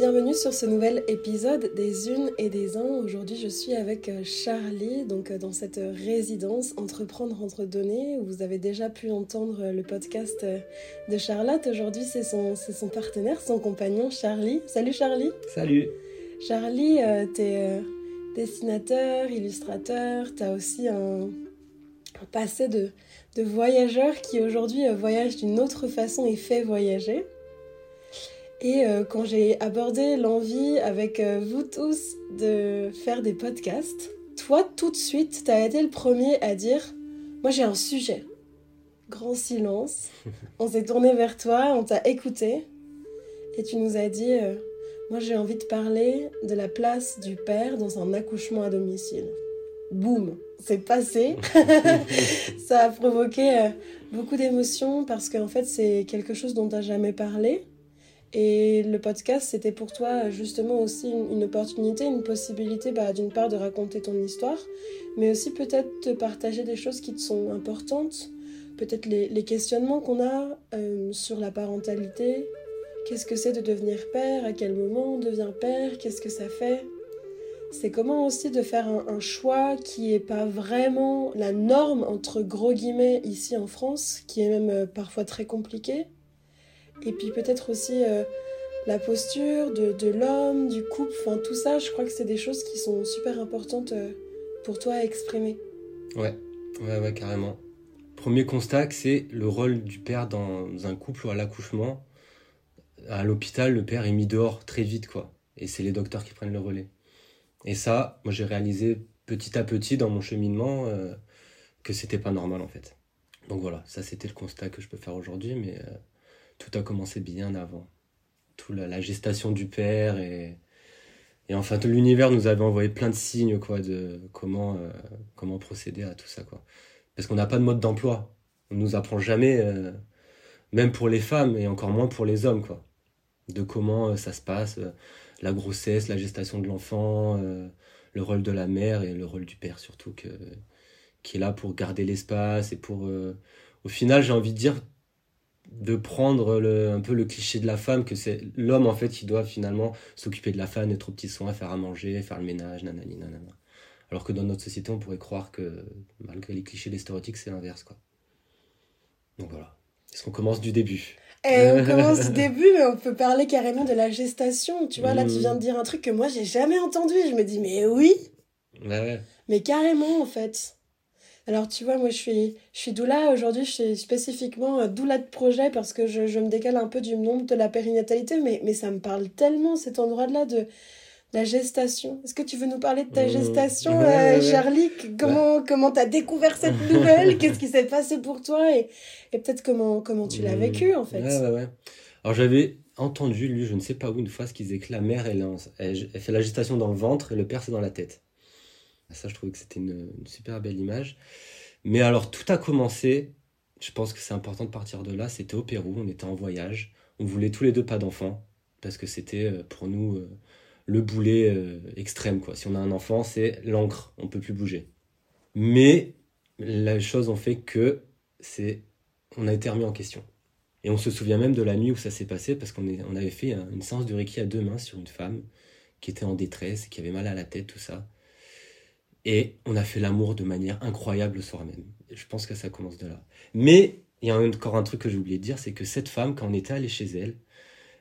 Bienvenue sur ce nouvel épisode des Unes et des Uns. Aujourd'hui, je suis avec euh, Charlie, donc euh, dans cette résidence Entreprendre entre données. Vous avez déjà pu entendre le podcast euh, de Charlotte. Aujourd'hui, c'est son, son partenaire, son compagnon Charlie. Salut Charlie. Salut. Charlie, tu es dessinateur, illustrateur. Tu as aussi un, passé de, de voyageur qui aujourd'hui voyage d'une autre façon et fait voyager. Et euh, quand j'ai abordé l'envie avec euh, vous tous de faire des podcasts, toi tout de suite, tu as été le premier à dire Moi j'ai un sujet. Grand silence. On s'est tourné vers toi, on t'a écouté. Et tu nous as dit euh, Moi j'ai envie de parler de la place du père dans un accouchement à domicile. Boum, c'est passé. Ça a provoqué beaucoup d'émotions parce qu'en fait c'est quelque chose dont tu n'as jamais parlé et le podcast, c'était pour toi justement aussi une, opportunité, une possibilité bah, d'une part de raconter ton histoire, mais aussi peut-être de partager des choses qui te sont importantes, peut-être les, questionnements qu'on a euh, sur la parentalité, qu'est-ce que c'est de devenir père, à quel moment on devient père, qu'est-ce que ça fait? C'est comment aussi de faire un, un choix qui n'est pas vraiment la norme entre gros guillemets ici en France, qui est même euh, parfois très compliqué et puis peut-être aussi euh, la posture de, de l'homme, du couple, enfin tout ça, je crois que c'est des choses qui sont super importantes euh, pour toi à exprimer. Ouais, ouais, ouais, carrément. Premier constat, c'est le rôle du père dans un couple ou à l'accouchement. À l'hôpital, le père est mis dehors très vite, quoi. Et c'est les docteurs qui prennent le relais. Et ça, moi j'ai réalisé petit à petit dans mon cheminement euh, que c'était pas normal en fait. Donc voilà, ça c'était le constat que je peux faire aujourd'hui, mais tout a commencé bien avant. Tout la, gestation du père et, et enfin tout l'univers nous avait envoyé plein de signes quoi de comment euh, comment procéder à tout ça quoi. Parce qu'on n'a pas de mode d'emploi. On nous apprend jamais, euh, même pour les femmes et encore moins pour les hommes quoi, de comment euh, ça se passe, la grossesse, la gestation de l'enfant, le rôle de la mère et le rôle du père surtout que qui est là pour garder l'espace et pour au final j'ai envie de dire de prendre le, un peu le cliché de la femme, que c'est l'homme en fait qui doit finalement s'occuper de la femme, être aux petits soins, faire à manger, faire le ménage, nanani, nanana. Alors que dans notre société, on pourrait croire que malgré les clichés, les stéréotypes, c'est l'inverse. quoi. Donc voilà. Est-ce qu'on commence du début? Et eh, on commence du début, mais on peut parler carrément de la gestation. Tu vois, là, tu viens de dire un truc que moi, j'ai jamais entendu. Je me dis, mais oui. Mais carrément, en fait. Alors tu vois, moi je suis, je suis doula aujourd'hui, je suis spécifiquement euh, doula de projet parce que je, je, me décale un peu du nombre de la périnatalité, mais, mais ça me parle tellement cet endroit-là de la gestation. Est-ce que tu veux nous parler de ta mmh. gestation, euh, Charlie Comment comment t'as découvert cette nouvelle? Qu'est-ce qui s'est passé pour toi? Et, et peut-être comment, comment tu l'as mmh. vécu en fait ouais, ouais, Alors j'avais entendu, lui, je ne sais pas où, une fois, ce qu'il disait que la mère, elle, elle, elle fait la gestation dans le ventre et le père, c'est dans la tête. Ça, je trouvais que c'était une, super belle image. Mais alors, tout a commencé, je pense que c'est important de partir de là, c'était au Pérou, on était en voyage, on voulait tous les deux pas d'enfants, parce que c'était euh, pour nous euh, le boulet euh, extrême. Quoi. Si on a un enfant, c'est l'encre, on peut plus bouger. Mais la chose ont fait que c'est on a été remis en question. Et on se souvient même de la nuit où ça s'est passé, parce qu'on on avait fait une séance de Reiki à deux mains sur une femme qui était en détresse, qui avait mal à la tête, tout ça. Et on a fait l'amour de manière incroyable le soir même. je pense que ça commence de là. Mais il y a encore un truc que j'ai oublié de dire, c'est que cette femme, quand on était allé chez elle,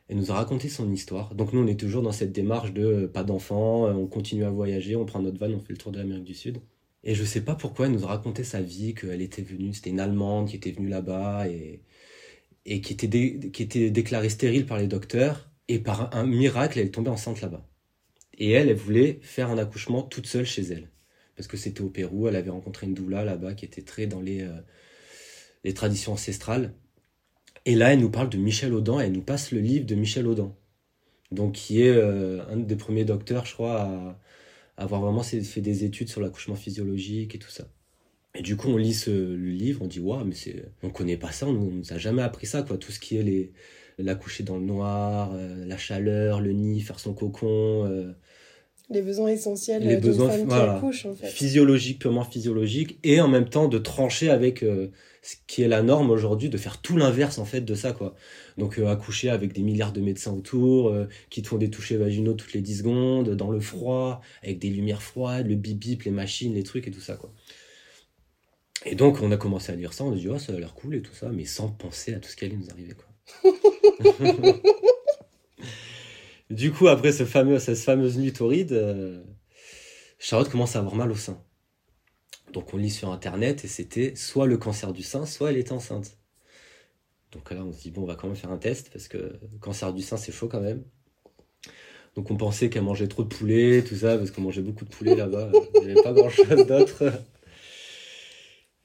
elle nous a raconté son histoire. Donc nous, on est toujours dans cette démarche de euh, pas d'enfants, euh, on continue à voyager, on prend notre van, on fait le tour de l'Amérique du Sud. Et je sais pas pourquoi elle nous a raconté sa vie, qu'elle était venue, c'était une Allemande qui était venue là-bas et, qui, était déclarée stérile par les docteurs. Et par un miracle, elle est tombée enceinte là-bas. Et elle, elle voulait faire un accouchement toute seule chez elle parce que c'était au Pérou, elle avait rencontré une doula là-bas qui était très dans les, euh, les traditions ancestrales. Et là, elle nous parle de Michel Audin, elle nous passe le livre de Michel Audin, donc qui est euh, un des premiers docteurs, je crois, à, avoir vraiment fait des études sur l'accouchement physiologique et tout ça. Et du coup, on lit ce, le livre, on dit waouh, mais c'est, on connaît pas ça, on, ne nous a jamais appris ça, quoi. Tout ce qui est les, dans le noir, euh, la chaleur, le nid, faire son cocon, les besoins essentiels les besoins femme qui accouche, en fait. physiologiques purement physiologiques et en même temps de trancher avec euh, ce qui est la norme aujourd'hui de faire tout l'inverse en fait de ça quoi. Donc euh, accoucher avec des milliards de médecins autour euh, qui te font des touchés vaginaux toutes les 10 secondes dans le froid avec des lumières froides, le bip bip, les machines, les trucs et tout ça quoi. Et donc on a commencé à lire ça, on a dit oh ça a l'air cool et tout ça mais sans penser à tout ce qui allait nous arriver quoi. du coup après ce fameux cette fameuse nuit torride euh, Charlotte commence à avoir mal au sein. Donc on lit sur internet et c'était soit le cancer du sein, soit elle est enceinte. Donc là on se dit bon on va quand même faire un test parce que le cancer du sein c'est chaud quand même. Donc on pensait qu'elle mangeait trop de poulet, tout ça, parce qu'on mangeait beaucoup de poulet là-bas. Il n'y avait pas grand-chose d'autre.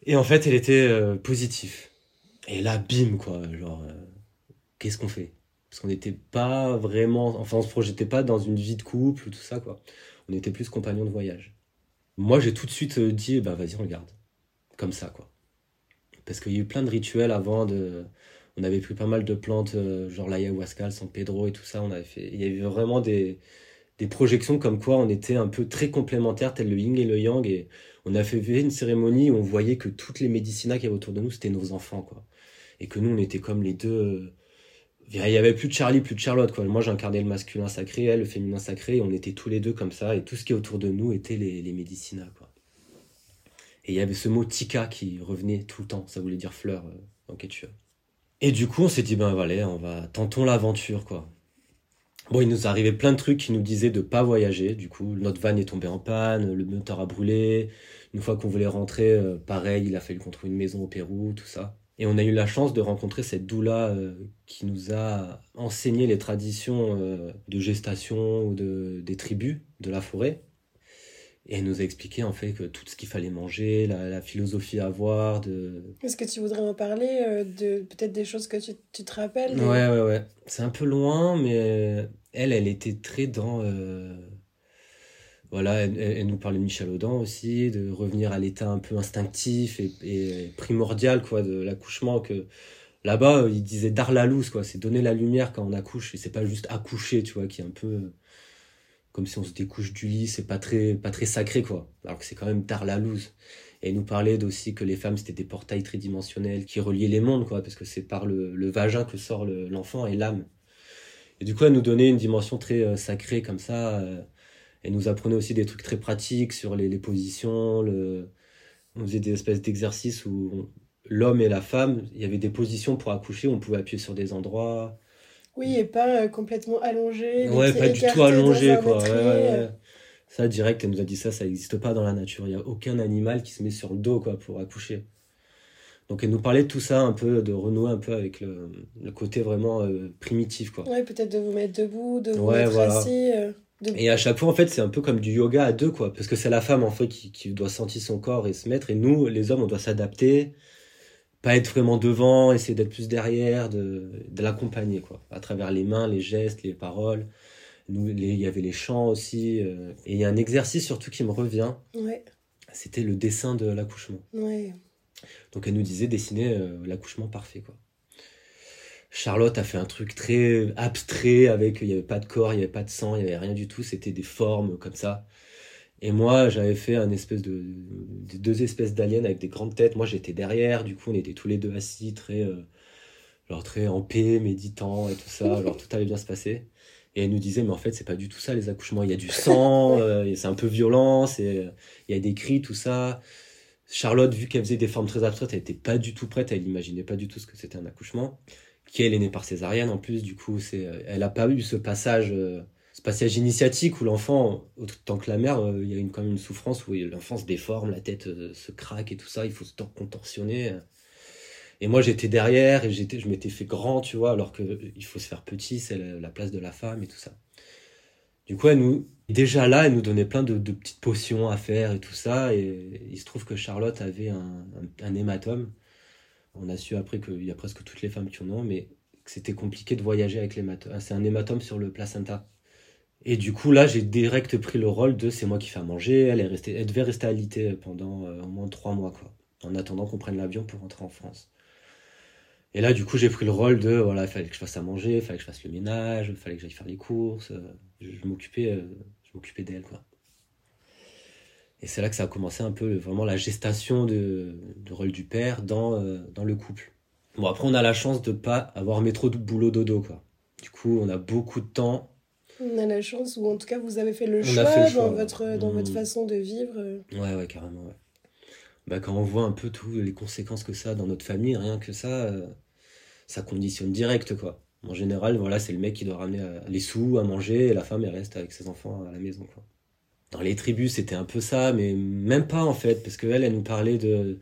Et en fait elle était euh, positive. Et là bim quoi, genre euh, qu'est-ce qu'on fait? Parce qu'on n'était pas vraiment, enfin on se projetait pas dans une vie de couple, tout ça quoi. On était plus compagnons de voyage. Moi j'ai tout de suite euh, dit bah vas-y on le garde. Comme ça quoi. Parce qu'il y a eu plein de rituels avant de on avait pris pas mal de plantes euh, genre l'ayahuasca le san pedro et tout ça on avait il y a eu vraiment des des projections comme quoi on était un peu très complémentaires tel le yin et le yang et on a fait une cérémonie où on voyait que toutes les médicinas qu'il y avait autour de nous c'était nos enfants quoi. Et que nous on était comme les deux euh, il y avait plus de Charlie, plus de Charlotte. Quoi. Moi, j'incarnais le masculin sacré, elle, le féminin sacré. On était tous les deux comme ça. Et tout ce qui est autour de nous était les, les. Quoi. Et il y avait ce mot tika qui revenait tout le temps. Ça voulait dire fleur euh, en quechua. Et du coup, on s'est dit, ben voilà, on va tentons l'aventure. quoi. Bon, il nous arrivait plein de trucs qui nous disaient de pas voyager. Du coup, notre van est tombé en panne, le moteur a brûlé. Une fois qu'on voulait rentrer, euh, pareil, il a fallu qu'on trouve une maison au Pérou, tout ça. Et on a eu la chance de rencontrer cette doula euh, qui nous a enseigné les traditions euh, de gestation ou de, des tribus de la forêt. Et elle nous a expliqué en fait que tout ce qu'il fallait manger, la, philosophie à avoir. De... Est-ce que tu voudrais en parler euh, de peut-être des choses que tu, tu te rappelles Ouais, ouais, ouais. C'est un peu loin, mais elle, elle était très dans voilà, elle, nous parlait de Michel Audin aussi, de revenir à l'état un peu instinctif et, primordial quoi de l'accouchement que là-bas il disait dar la loose quoi, c'est donner la lumière quand on accouche et c'est pas juste accoucher, tu vois, qui est un peu comme si on se découche du lit, c'est pas très pas très sacré quoi. Alors que c'est quand même dar la loose. Et nous parlait aussi que les femmes c'était des portails tridimensionnels qui reliaient les mondes quoi parce que c'est par le, vagin que sort l'enfant et l'âme. Et du coup, elle nous donnait une dimension très euh, sacrée comme ça. Euh, elle nous apprenait aussi des trucs très pratiques sur les, les positions. Le... On faisait des espèces d'exercices où l'homme et la femme, il y avait des positions pour accoucher, on pouvait appuyer sur des endroits. Oui, et pas euh, complètement allongé. Ouais, pas du tout allongé, quoi. Ça, direct, elle nous a dit ça, ça n'existe pas dans la nature. Il n'y a aucun animal qui se met sur le dos, quoi, pour accoucher. Donc elle nous parlait de tout ça, un peu, de renouer un peu avec le, le côté vraiment euh, primitif, quoi. Ouais, peut-être de vous mettre debout, de vous mettre assis. Euh. Et à chaque fois, en fait, c'est un peu comme du yoga à deux, quoi. Parce que c'est la femme, en fait, qui, qui doit sentir son corps et se mettre. Et nous, les hommes, on doit s'adapter. Pas être vraiment devant, essayer d'être plus derrière, de, de l'accompagner, quoi. À travers les mains, les gestes, les paroles. Nous, il y avait les chants aussi. Euh. et il y a un exercice surtout qui me revient. Ouais. C'était le dessin de l'accouchement. Ouais. Donc elle nous disait dessiner euh, l'accouchement parfait, quoi. Charlotte a fait un truc très abstrait avec il n'y avait pas de corps, il n'y avait pas de sang, il n'y avait rien du tout, c'était des formes comme ça. Et moi, j'avais fait un espèce de, deux espèces d'aliens avec des grandes têtes. Moi, j'étais derrière, du coup, on était tous les deux assis, très euh, genre très en paix, méditant et tout ça. Alors tout allait bien se passer. Et elle nous disait, mais en fait, c'est pas du tout ça les accouchements. Il y a du sang, euh, c'est un peu violent, c'est il y a des cris, tout ça. Charlotte, vu qu'elle faisait des formes très abstraites, elle était pas du tout prête, elle imaginait pas du tout ce que c'était un accouchement qui elle est née par césarienne en plus du coup c'est euh, elle a pas eu ce passage euh, ce passage initiatique où l'enfant autant que la mère euh, il y a une quand même une souffrance où l'enfant se déforme la tête se craque et tout ça il faut se contorsionner et moi j'étais derrière et j'étais je m'étais fait grand tu vois alors que il faut se faire petit c'est la, place de la femme et tout ça. Du coup elle nous déjà là elle nous donnait plein de, petites potions à faire et tout ça et il se trouve que Charlotte avait un hématome on a su après qu'il y a presque toutes les femmes qui en ont, mais que c'était compliqué de voyager avec l'hématome. C'est un hématome sur le placenta. Et du coup, là, j'ai direct pris le rôle de c'est moi qui fais à manger. Elle, est restée, elle devait rester alitée pendant euh, au moins trois mois, quoi, en attendant qu'on prenne l'avion pour rentrer en France. Et là, du coup, j'ai pris le rôle de voilà, il fallait que je fasse à manger, il fallait que je fasse le ménage, il fallait que j'aille faire les courses. Euh, je, m'occupais, euh, je m'occupais d'elle, quoi. Et c'est là que ça a commencé un peu vraiment la gestation de, de rôle du père dans, euh, dans le couple. Bon, après, on a la chance de pas avoir métro de boulot dodo, quoi. Du coup, on a beaucoup de temps. On a la chance, ou en tout cas, vous avez fait le, choix, dans, votre, dans votre mmh. façon de vivre. Ouais, ouais, carrément, ouais. Bah, quand on voit un peu toutes les conséquences que ça a dans notre famille, rien que ça, euh, ça conditionne direct, quoi. En général, voilà, c'est le mec qui doit ramener euh, les sous à manger et la femme, elle reste avec ses enfants à la maison, quoi. Dans les tribus, c'était un peu ça, mais même pas, en fait, parce qu'elle, elle nous parlait de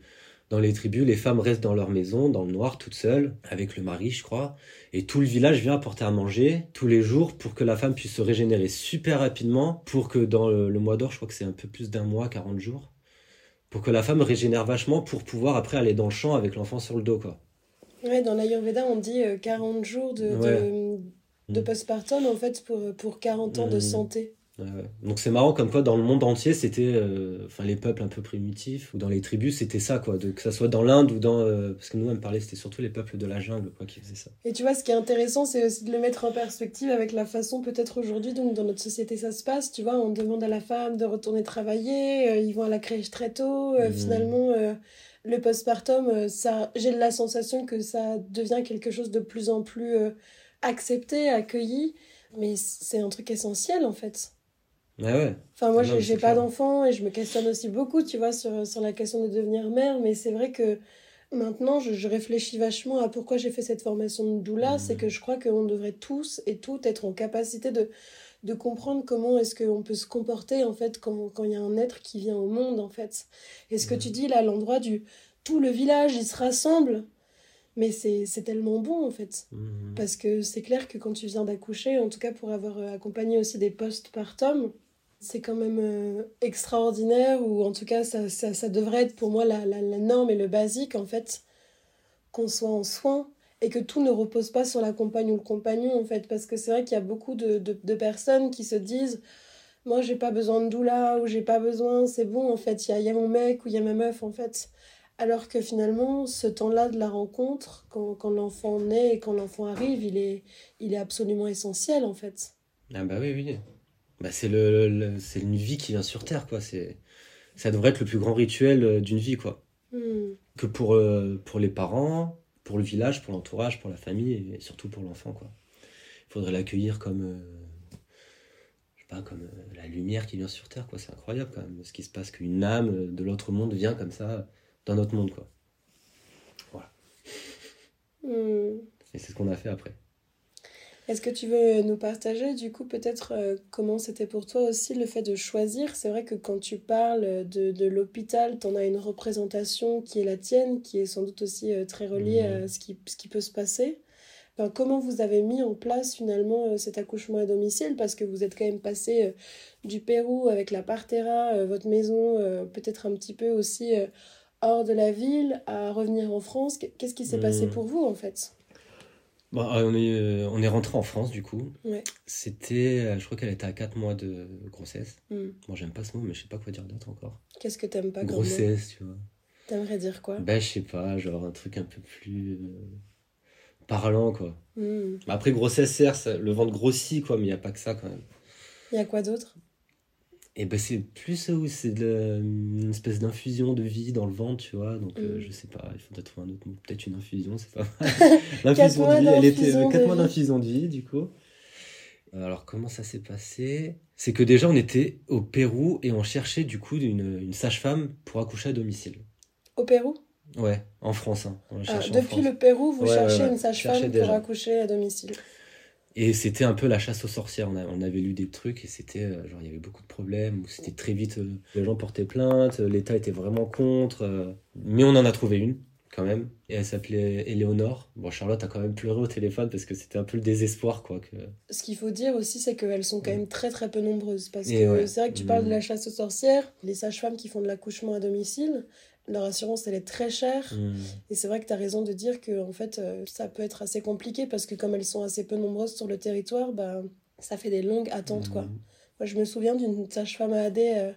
dans les tribus, les femmes restent dans leur maison, dans le noir, toutes seules, avec le mari, je crois. Et tout le village vient apporter à manger tous les jours pour que la femme puisse se régénérer super rapidement, pour que dans le, mois d'or, je crois que c'est un peu plus d'un mois, 40 jours, pour que la femme régénère vachement pour pouvoir après aller dans le champ avec l'enfant sur le dos, quoi. Ouais, dans l'Ayurveda, on dit 40 euh, jours de, de, mm. postpartum, en fait, pour, pour 40 ans de mm. santé. Donc c'est marrant comme quoi dans le monde entier c'était, euh, enfin les peuples un peu primitifs ou dans les tribus c'était ça quoi, de, que ça soit dans l'Inde ou dans, euh, parce que nous on me parlait c'était surtout les peuples de la jungle quoi qui faisaient ça. Et tu vois ce qui est intéressant c'est aussi de le mettre en perspective avec la façon peut-être aujourd'hui donc dans notre société ça se passe, tu vois on demande à la femme de retourner travailler, euh, ils vont à la crèche très tôt, mmh. finalement le postpartum ça j'ai la sensation que ça devient quelque chose de plus en plus accepté, accueilli, mais c'est un truc essentiel en fait. Enfin, moi, j'ai pas d'enfant et je me questionne aussi beaucoup, tu vois, sur, sur la question de devenir mère. Mais c'est vrai que maintenant, je, je, réfléchis vachement à pourquoi j'ai fait cette formation de doula. Mmh. C'est que je crois qu'on devrait tous et toutes être en capacité de, de comprendre comment est-ce qu'on peut se comporter, en fait, quand il y a un être qui vient au monde, en fait. Et ce que tu mmh. dis là, l'endroit du tout le village, il se rassemble. Mais c'est tellement bon en fait. Mmh. Parce que c'est clair que quand tu viens d'accoucher, en tout cas pour avoir euh, accompagné aussi des post-partum, c'est quand même euh, extraordinaire, ou en tout cas, ça, ça, devrait être pour moi la, la, norme et le basique, en fait, qu'on soit en soins et que tout ne repose pas sur la compagne ou le compagnon, en fait, parce que c'est vrai qu'il y a beaucoup de, de, personnes qui se disent moi j'ai pas besoin de doula ou j'ai pas besoin, c'est bon, en fait, il y a, y a, mon mec ou il y a ma meuf, en fait. Alors que finalement, ce temps-là de la rencontre, quand, quand l'enfant naît et quand l'enfant arrive, il est, il est absolument essentiel, en fait. Ah bah oui, oui. Bah, c'est le, c'est une vie qui vient sur terre quoi. C'est ça devrait être le plus grand rituel euh, d'une vie quoi. Hmm. que pour euh, pour les parents pour le village pour l'entourage pour la famille et surtout pour l'enfant quoi. Il faudrait l'accueillir comme euh, je sais pas comme la lumière qui vient sur terre quoi. C'est incroyable quand même ce qui se passe qu'une âme de l'autre monde vient comme ça dans notre monde quoi. Voilà. Hmm. et c'est ce qu'on a fait après est-ce que tu veux nous partager du coup peut-être euh, comment c'était pour toi aussi le fait de choisir? C'est vrai que quand tu parles de, de l'hôpital, tu en as une représentation qui est la tienne, qui est sans doute aussi euh, très reliée à ce qui, ce qui peut se passer. Enfin, comment vous avez mis en place finalement euh, cet accouchement à domicile? Parce que vous êtes quand même passé du Pérou avec la Partera, votre maison peut-être un petit peu aussi hors de la ville, à revenir en France. Qu'est-ce qui s'est passé mmh. pour vous en fait? Bon, bah, on, est, euh, on est rentré en France du coup. C'était, euh, je crois qu'elle était à 4 mois de grossesse. Hmm. Bon, j'aime pas ce mot, mais je sais pas quoi dire d'autre encore. Qu'est-ce que t'aimes pas Grossesse, tu vois. T'aimerais dire quoi? Ben, je sais pas, genre un truc un peu plus euh, parlant, quoi. Hmm. Après, grossesse, certes, le ventre grossit, quoi, mais il n'y a pas que ça quand même. Il y a quoi d'autre? Et ben c'est plus où c'est une espèce d'infusion de vie dans le ventre, tu vois. Donc euh, mm. je sais pas, il faudrait trouver un autre mot. Peut-être une infusion, c'est pas mal. L'infusion de vie, elle était 4 mois d'infusion de vie, du coup. Alors comment ça s'est passé? C'est que déjà on était au Pérou et on cherchait du coup une, une sage-femme pour accoucher à domicile. Au Pérou? Ouais, en France. Hein. Ah, depuis le Pérou, vous cherchez une sage-femme pour accoucher à domicile. Et c'était un peu la chasse aux sorcières. On, avait lu des trucs et c'était euh, genre il y avait beaucoup de problèmes. Où c'était très vite, euh, les gens portaient plainte, euh, l'État était vraiment contre. mais on en a trouvé une quand même. Et elle s'appelait Éléonore. Bon, Charlotte a quand même pleuré au téléphone parce que c'était un peu le désespoir, quoi. Que... Ce qu'il faut dire aussi, c'est qu'elles sont quand même très très peu nombreuses. Parce que c'est vrai que tu parles de la chasse aux sorcières, les sages-femmes qui font de l'accouchement à domicile, leur assurance elle est très chère hmm. et c'est vrai que tu as raison de dire que en fait euh, ça peut être assez compliqué parce que comme elles sont assez peu nombreuses sur le territoire bah ça fait des longues attentes quoi hmm. moi je me souviens d'une sage-femme AD euh,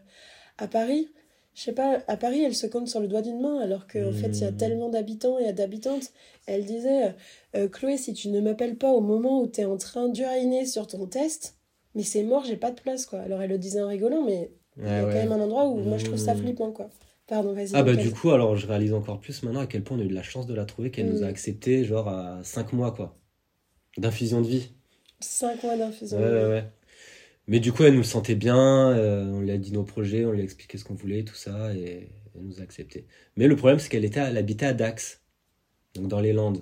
à Paris je sais pas à Paris elle se compte sur le doigt d'une main alors qu'en en fait il y a hmm. tellement d'habitants et d'habitantes elle disait euh, Chloé si tu ne m'appelles pas au moment où tu es en train d'uriner sur ton test mais c'est mort j'ai pas de place quoi alors elle le disait en rigolant mais il y a quand même un endroit où moi je trouve ça Mmh. flippant, quoi. Pardon, vas-y. Ah bah du coup, alors je réalise encore plus maintenant à quel point on a eu de la chance de la trouver, qu'elle nous a Mm. accepté genre à 5 mois quoi. D'infusion de vie. 5 mois d'infusion. Ouais, ouais, ouais. Mais du coup, elle nous sentait bien, euh, on lui a dit nos projets, on lui a expliqué ce qu'on voulait, tout ça, et elle nous a accepté. Mais le problème, c'est qu'elle était, elle habitait à Dax, donc dans les Landes.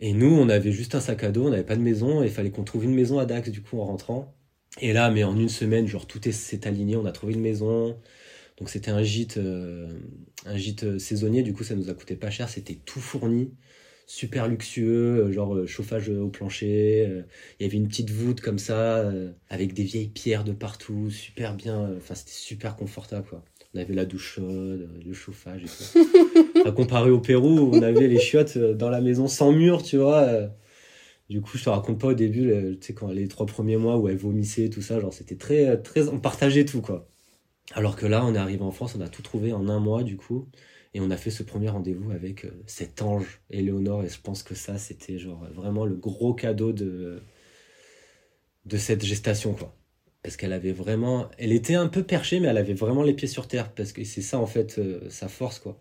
Et nous, on avait juste un sac à dos, on n'avait pas de maison, et il fallait qu'on trouve une maison à Dax, du coup, en rentrant. Et là, mais en une semaine, genre, tout est- s'est aligné, on a trouvé une maison. Donc, c'était un gîte, euh, un gîte euh, saisonnier, du coup, ça nous a coûté pas cher, c'était tout fourni, super luxueux, euh, genre chauffage au plancher, il y avait une petite voûte comme ça, avec des vieilles pierres de partout, super bien, enfin, c'était super confortable, quoi. On avait la douche chaude, le chauffage et tout. à comparer au Pérou, on avait les chiottes dans la maison sans mur, tu vois. Du coup, je te raconte pas au début, tu sais, quand les trois premiers mois où elle vomissait, tout ça, genre, c'était très, très, on partageait tout, quoi. Alors que là, on est arrivé en France, on a tout trouvé en un mois, du coup. Et on a fait ce premier rendez-vous avec euh, cet ange, Éléonore, et je pense que ça, c'était genre vraiment le gros cadeau de, de cette gestation, quoi. Parce qu'elle avait vraiment. Elle était un peu perchée, mais elle avait vraiment les pieds sur terre. Parce que c'est ça, en fait, euh, sa force, quoi.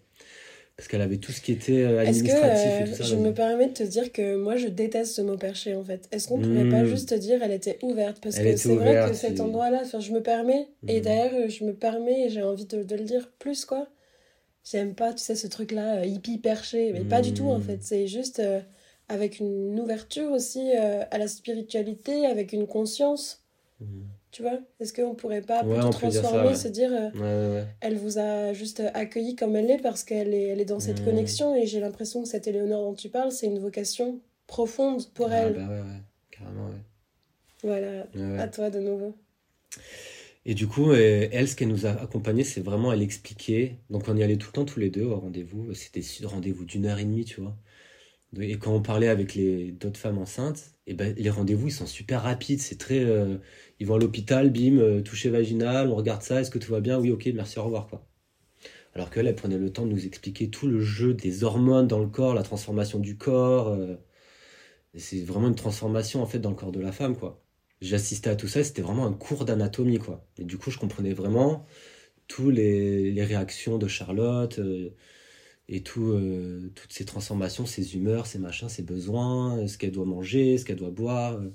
Parce qu'elle avait tout ce qui était euh, Est-ce que administratif euh, et tout ça. je me permets de te dire que moi je déteste ce mot perché en fait Est-ce qu'on pourrait pas Mm. juste te dire elle était ouverte? Parce Elle que c'est vrai que cet endroit-là, enfin, je me permets, et Mm. d'ailleurs euh, je me permets et j'ai envie de, de le dire plus quoi. J'aime pas, tu sais, ce truc-là, euh, hippie perché, mais pas du tout en Mm. fait. C'est juste euh, avec une ouverture aussi euh, à la spiritualité, avec une conscience. Tu vois Est-ce qu'on pourrait pas Ouais, plutôt on peut dire ça, transformer, se dire euh, elle vous a juste accueilli comme elle est parce qu'elle est, elle est dans cette connexion et j'ai l'impression que cette Éléonore dont tu parles, c'est une vocation profonde pour Ah, elle. bah ouais, ouais, carrément, ouais. Voilà, Ouais, à toi de nouveau. Et du coup, euh, elle, ce qu'elle nous a accompagnés, c'est vraiment elle expliquer. Donc, on y allait tout le temps, tous les deux, au rendez-vous. C'était rendez-vous d'une heure et demie, tu vois. Et quand on parlait avec les d'autres femmes enceintes, et ben, les rendez-vous, ils sont super rapides. C'est très. euh, ils vont à l'hôpital, bim, euh, toucher vaginal, on regarde ça, est-ce que tout va bien? Oui, ok, merci, au revoir, quoi. Alors qu'elle, elle prenait le temps de nous expliquer tout le jeu des hormones dans le corps, la transformation du corps. euh, c'est vraiment une transformation, en fait, dans le corps de la femme, quoi j'assistais à tout ça, c'était vraiment un cours d'anatomie, quoi. Et du coup, je comprenais vraiment tous les, réactions de Charlotte et tout, euh, toutes ces transformations, ses humeurs, ses machins, ses besoins, euh, ce qu'elle doit manger, ce qu'elle doit boire. euh.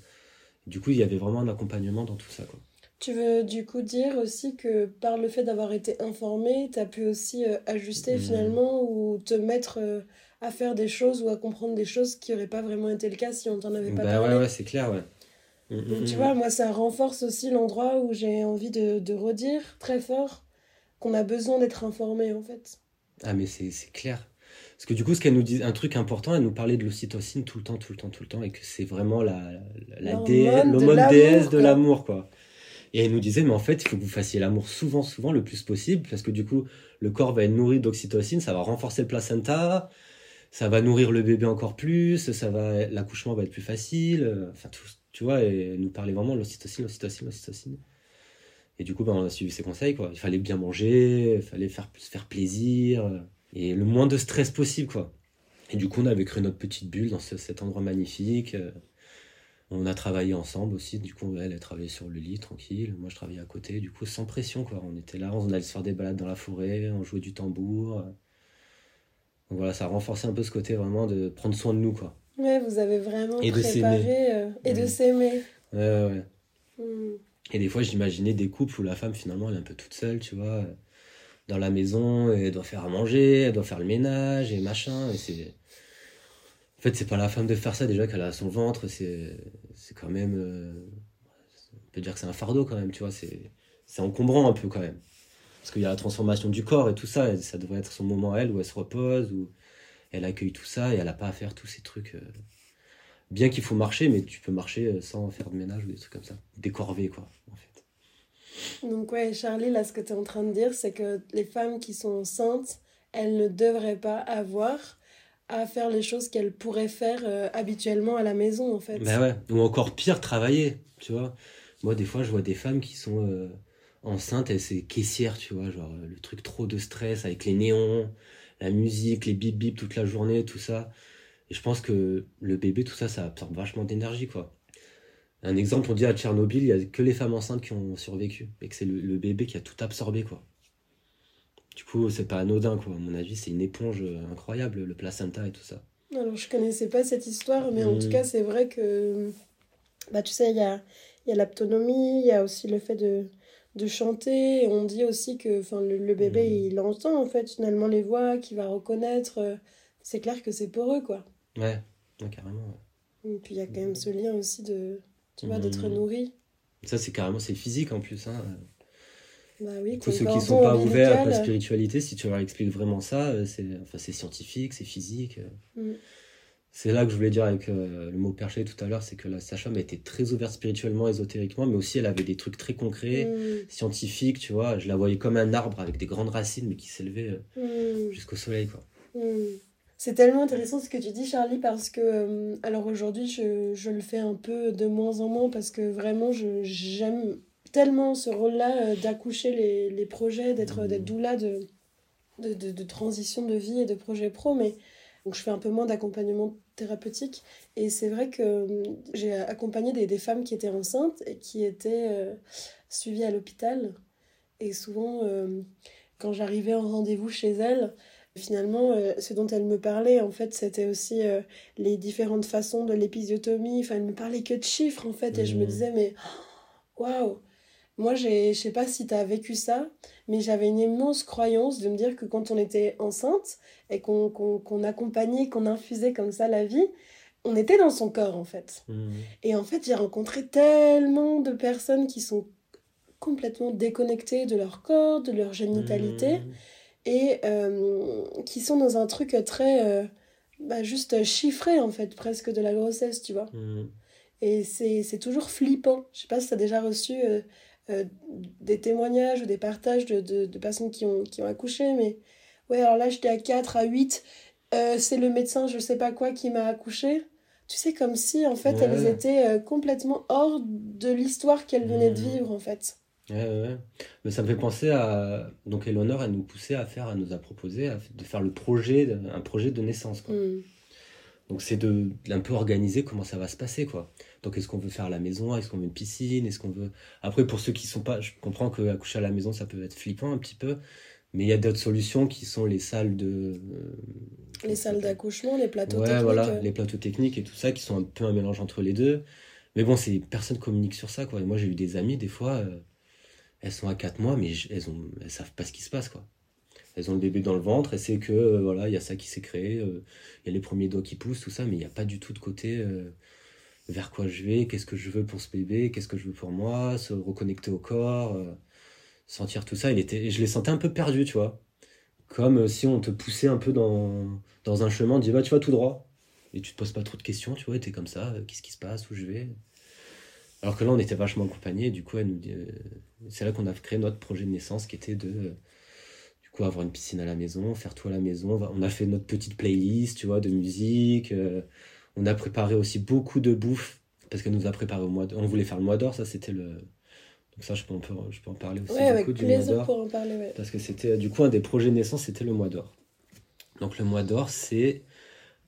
Du coup, il y avait vraiment un accompagnement dans tout ça, quoi. Tu veux du coup dire aussi que par le fait d'avoir été informé, tu as pu aussi euh, ajuster Mm. finalement ou te mettre euh, à faire des choses ou à comprendre des choses qui n'auraient pas vraiment été le cas si on t'en avait pas Bah parlé. ouais, ouais, c'est clair, ouais. Mm, mm, Donc, tu vois, moi, ça renforce aussi l'endroit où j'ai envie de, de redire très fort qu'on a besoin d'être informé, en fait. Ah, mais c'est clair. Parce que du coup, ce qu'elle nous dit, un truc important, elle nous parlait de l'ocytocine tout le temps, tout le temps, tout le temps, et que c'est vraiment la, la, L'hormone déesse de l'amour, quoi. Et elle nous disait, mais en fait, il faut que vous fassiez l'amour souvent, souvent, le plus possible, parce que du coup, le corps va être nourri d'oxytocine, ça va renforcer le placenta, ça va nourrir le bébé encore plus, ça va, l'accouchement va être plus facile, euh, enfin, tout, tu vois, et elle nous parlait vraiment de l'ocytocine, l'ocytocine, l'ocytocine. Et du coup, ben, on a suivi ses conseils, quoi. Il fallait bien manger, il fallait faire, se faire plaisir, euh, et le moins de stress possible, quoi. Et du coup, on avait créé notre petite bulle dans ce- cet endroit magnifique. euh, On a travaillé ensemble aussi. Du coup, elle, elle travaillait sur le lit, tranquille. Moi, je travaillais à côté. Du coup, sans pression, quoi. On était là, on allait se faire des balades dans la forêt, on jouait du tambour. euh. Donc voilà, ça a renforcé un peu ce côté vraiment de prendre soin de nous, quoi. Ouais, vous avez vraiment Et de préparé euh, et de Mm. s'aimer. Ouais, ouais, ouais. Et des fois, j'imaginais des couples où la femme, finalement, elle est un peu toute seule, tu vois, dans la maison, et elle doit faire à manger, elle doit faire le ménage et machin. Et c'est. En fait, c'est pas la femme de faire ça, déjà qu'elle a son ventre, c'est quand même. euh, On peut dire que c'est un fardeau quand même, tu vois, c'est encombrant un peu quand même. Parce qu'il y a la transformation du corps et tout ça, et ça devrait être son moment elle où elle se repose, où elle accueille tout ça, et elle a pas à faire tous ces trucs. euh, Bien qu'il faut marcher, mais tu peux marcher euh, sans faire de ménage ou des trucs comme ça. Des corvées, quoi, en fait. Donc ouais, Charlie, là, ce que tu es en train de dire, c'est que les femmes qui sont enceintes, elles ne devraient pas avoir à faire les choses qu'elles pourraient faire euh, habituellement à la maison, en fait. Bah ouais, ou encore pire, travailler, tu vois. Moi, des fois, je vois des femmes qui sont euh, enceintes, et c'est caissière, tu vois, genre le truc trop de stress avec les néons, la musique, les bip bip toute la journée, tout ça. Et je pense que le bébé, tout ça, ça absorbe vachement d'énergie, quoi. Un exemple, on dit à Tchernobyl, il y a que les femmes enceintes qui ont survécu et que c'est le, bébé qui a tout absorbé, quoi. Du coup, c'est pas anodin, quoi. À mon avis, c'est une éponge incroyable, le placenta et tout ça. Alors, je connaissais pas cette histoire, mais en tout mm. cas, c'est vrai que, bah, tu sais, il y a, y a l'autonomie, il y a aussi le fait de, de chanter. On dit aussi que le, le bébé, mm. il entend, en fait, finalement, les voix, qu'il va reconnaître. C'est clair que c'est pour eux, quoi. Ouais, carrément. Et puis, il y a quand même ce lien aussi de tu vois, d'être mmh. nourri. Ça, c'est carrément, c'est physique en plus. Hein. Bah oui, ceux qui ne sont pas ouverts à la spiritualité, si tu leur expliques vraiment ça, euh, c'est enfin, scientifique, c'est physique. Mmh. C'est là que je voulais dire avec euh, le mot perché tout à l'heure, c'est que la Sacha était très ouverte spirituellement, ésotériquement, mais aussi elle avait des trucs très concrets, mmh. scientifiques, tu vois. Je la voyais comme un arbre avec des grandes racines, mais qui s'élevait euh, jusqu'au soleil, quoi. C'est tellement intéressant ce que tu dis, Charlie, parce que, euh, alors aujourd'hui, je, je, le fais un peu de moins en moins parce que vraiment, j'aime tellement ce rôle-là euh, d'accoucher les, les, projets, d'être d'être doula de, de, de, de, transition de vie et de projet pro, mais donc je fais un peu moins d'accompagnement thérapeutique. Et c'est vrai que euh, j'ai accompagné des, des, femmes qui étaient enceintes et qui étaient suivies à l'hôpital. Et souvent, quand j'arrivais en rendez-vous chez elles, Finalement, euh, ce dont elle me parlait, en fait, c'était aussi euh, les différentes façons de l'épisiotomie. Enfin, elle me parlait que de chiffres, en fait, et je me mmh. disais, mais waouh! Moi, je sais pas si tu as vécu ça, mais j'avais une immense croyance de me dire que quand on était enceinte et qu'on accompagnait, qu'on infusait comme ça la vie, on était dans son corps, en fait. Mmh. Et en fait, j'ai rencontré tellement de personnes qui sont complètement déconnectées de leur corps, de leur génitalité. Mmh et euh, qui sont dans un truc très euh, bah, juste chiffré en fait presque de la grossesse tu vois. Mm. et c'est toujours flippant. Je sais pas si tu as déjà reçu euh, des témoignages ou des partages de, de, de, personnes qui ont, qui ont accouché mais ouais alors là j'étais à 4 à 8 c'est le médecin je sais pas quoi qui m'a accouché. Tu sais comme si en fait elles étaient complètement hors de l'histoire qu'elles venaient de mm. vivre en fait Ouais, Mais ça me fait penser à. Donc, Eleonore, elle nous poussait à faire, elle nous a proposé de faire le projet, un projet de naissance. Quoi. Mm. Donc, c'est de un peu organiser comment ça va se passer. quoi. Donc, est-ce qu'on veut faire à la maison? Est-ce qu'on veut une piscine? Est-ce qu'on veut. Après, pour ceux qui sont pas. Je comprends que accoucher à la maison, ça peut être flippant un petit peu. Mais il y a d'autres solutions qui sont les salles de. Euh, les salles d'accouchement, les plateaux ouais, techniques. voilà, les plateaux techniques et tout ça, qui sont un peu un mélange entre les deux. Mais bon, c'est personne communique sur ça, quoi. Et moi, j'ai eu des amis, des fois. Euh, elles sont à 4 mois, mais elles ont, elles savent pas ce qui se passe, quoi. Elles ont le bébé dans le ventre et c'est que, euh, voilà, il y a ça qui s'est créé, euh, il y a les premiers doigts qui poussent, tout ça, mais il n'y a pas du tout de côté euh, vers quoi je vais, qu'est-ce que je veux pour ce bébé, qu'est-ce que je veux pour moi, se reconnecter au corps, sentir tout ça. Il était, je les sentais un peu perdus, tu vois. Comme si on te poussait un peu dans, dans un chemin, on dit, bah, tu vas tout droit. Et tu te poses pas trop de questions, tu vois, et es comme ça, qu'est-ce qui se passe, où je vais? Alors que là, on était vachement accompagnés. Du coup, nous euh, c'est là qu'on a créé notre projet de naissance qui était de du coup avoir une piscine à la maison, faire tout à la maison. On a fait notre petite playlist, tu vois, de musique. Euh, on a préparé aussi beaucoup de bouffe parce qu'elle nous a préparé au mois. On voulait faire le mois d'or, ça c'était le. Donc ça, je peux en, je peux en parler aussi. Ouais, avec plaisir pour en parler. Ouais. Parce que c'était du coup un des projets de naissance, c'était le mois d'or. Donc le mois d'or, c'est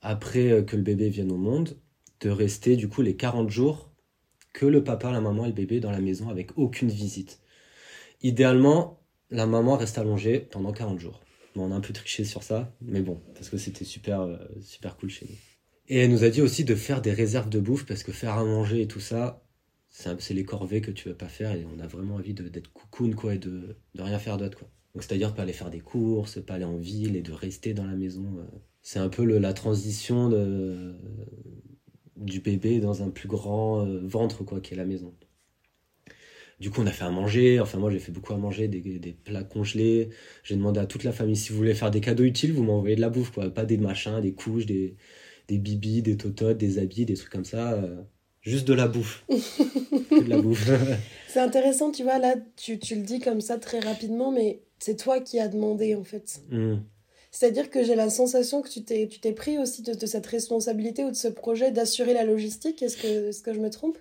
après euh, que le bébé vienne au monde, de rester du coup les 40 jours que le papa, la maman et le bébé dans la maison avec aucune visite. Idéalement, la maman reste allongée pendant 40 jours. on a un peu triché sur ça, mais bon, parce que c'était super, euh, super cool chez nous. Et elle nous a dit aussi de faire des réserves de bouffe, parce que faire à manger et tout ça, c'est les corvées que tu veux pas faire, et on a vraiment envie d'être cocoon, quoi, et de, de rien faire d'autre, quoi. Donc c'est-à-dire pas aller faire des courses, pas aller en ville, et de rester dans la maison. Euh. C'est un peu la transition de, du bébé dans un plus grand euh, ventre, quoi, qui est la maison. Du coup, on a fait à manger. Enfin, moi, j'ai fait beaucoup à manger, des, des plats congelés. J'ai demandé à toute la famille si vous voulez faire des cadeaux utiles, vous m'envoyez de la bouffe, quoi. Pas des machins, des couches, des, des bibis, des tototes, des habits, des trucs comme ça. Euh, juste de la bouffe. de la bouffe. c'est intéressant, tu vois, là, tu, tu, le dis comme ça très rapidement, mais c'est toi qui as demandé, en fait. Mmh. C'est-à-dire que j'ai la sensation que tu t'es, pris aussi de, cette responsabilité ou de ce projet d'assurer la logistique. Est-ce que, est-ce que je me trompe?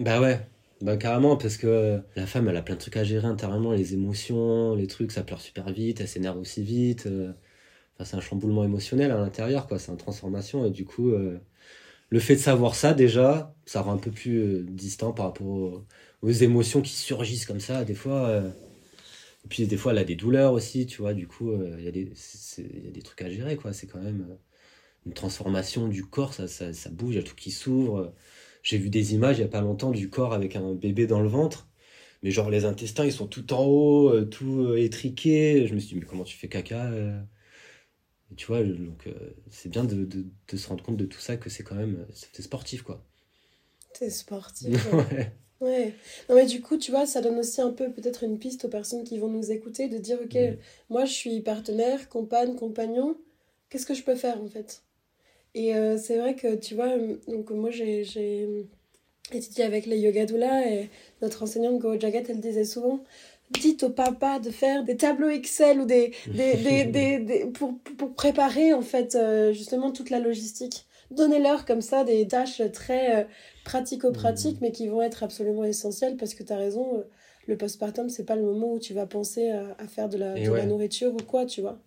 Bah ouais, bah carrément, parce que la femme, elle a plein de trucs à gérer intérieurement, les émotions, les trucs, ça pleure super vite, elle s'énerve aussi vite. Euh. Enfin, c'est un chamboulement émotionnel à l'intérieur, quoi. C'est une transformation, et du coup, euh, le fait de savoir ça, déjà, ça rend un peu plus euh, distant par rapport aux, émotions qui surgissent comme ça, des fois. Et puis, des fois, elle a des douleurs aussi, tu vois. Du coup, euh, il y, a des, y a des trucs à gérer, quoi. C'est quand même une transformation du corps, ça, ça, ça bouge, il y a tout qui s'ouvre. J'ai vu des images il n'y a pas longtemps du corps avec un bébé dans le ventre. Mais genre, les intestins, ils sont tout en haut, tout étriqués. Je me suis dit, mais comment tu fais caca tu vois, donc euh, c'est bien de, de, se rendre compte de tout ça, que c'est quand même c'est sportif, quoi. C'est sportif. ouais. ouais. Non, mais du coup, tu vois, ça donne aussi un peu peut-être une piste aux personnes qui vont nous écouter de dire, ok, mm. moi je suis partenaire, compagne, compagnon, qu'est-ce que je peux faire en fait? Et euh, c'est vrai que, tu vois, donc moi j'ai étudié avec les yoga doula et notre enseignante Go Jagat, elle disait souvent dites au papa de faire des tableaux Excel ou des, des, des, des, pour, pour, préparer en fait euh, justement toute la logistique. Donnez-leur comme ça des tâches très euh, pratico-pratiques mmh. mais qui vont être absolument essentielles parce que tu as raison, euh, le postpartum c'est pas le moment où tu vas penser à, à faire de, la, de la nourriture ou quoi, tu vois.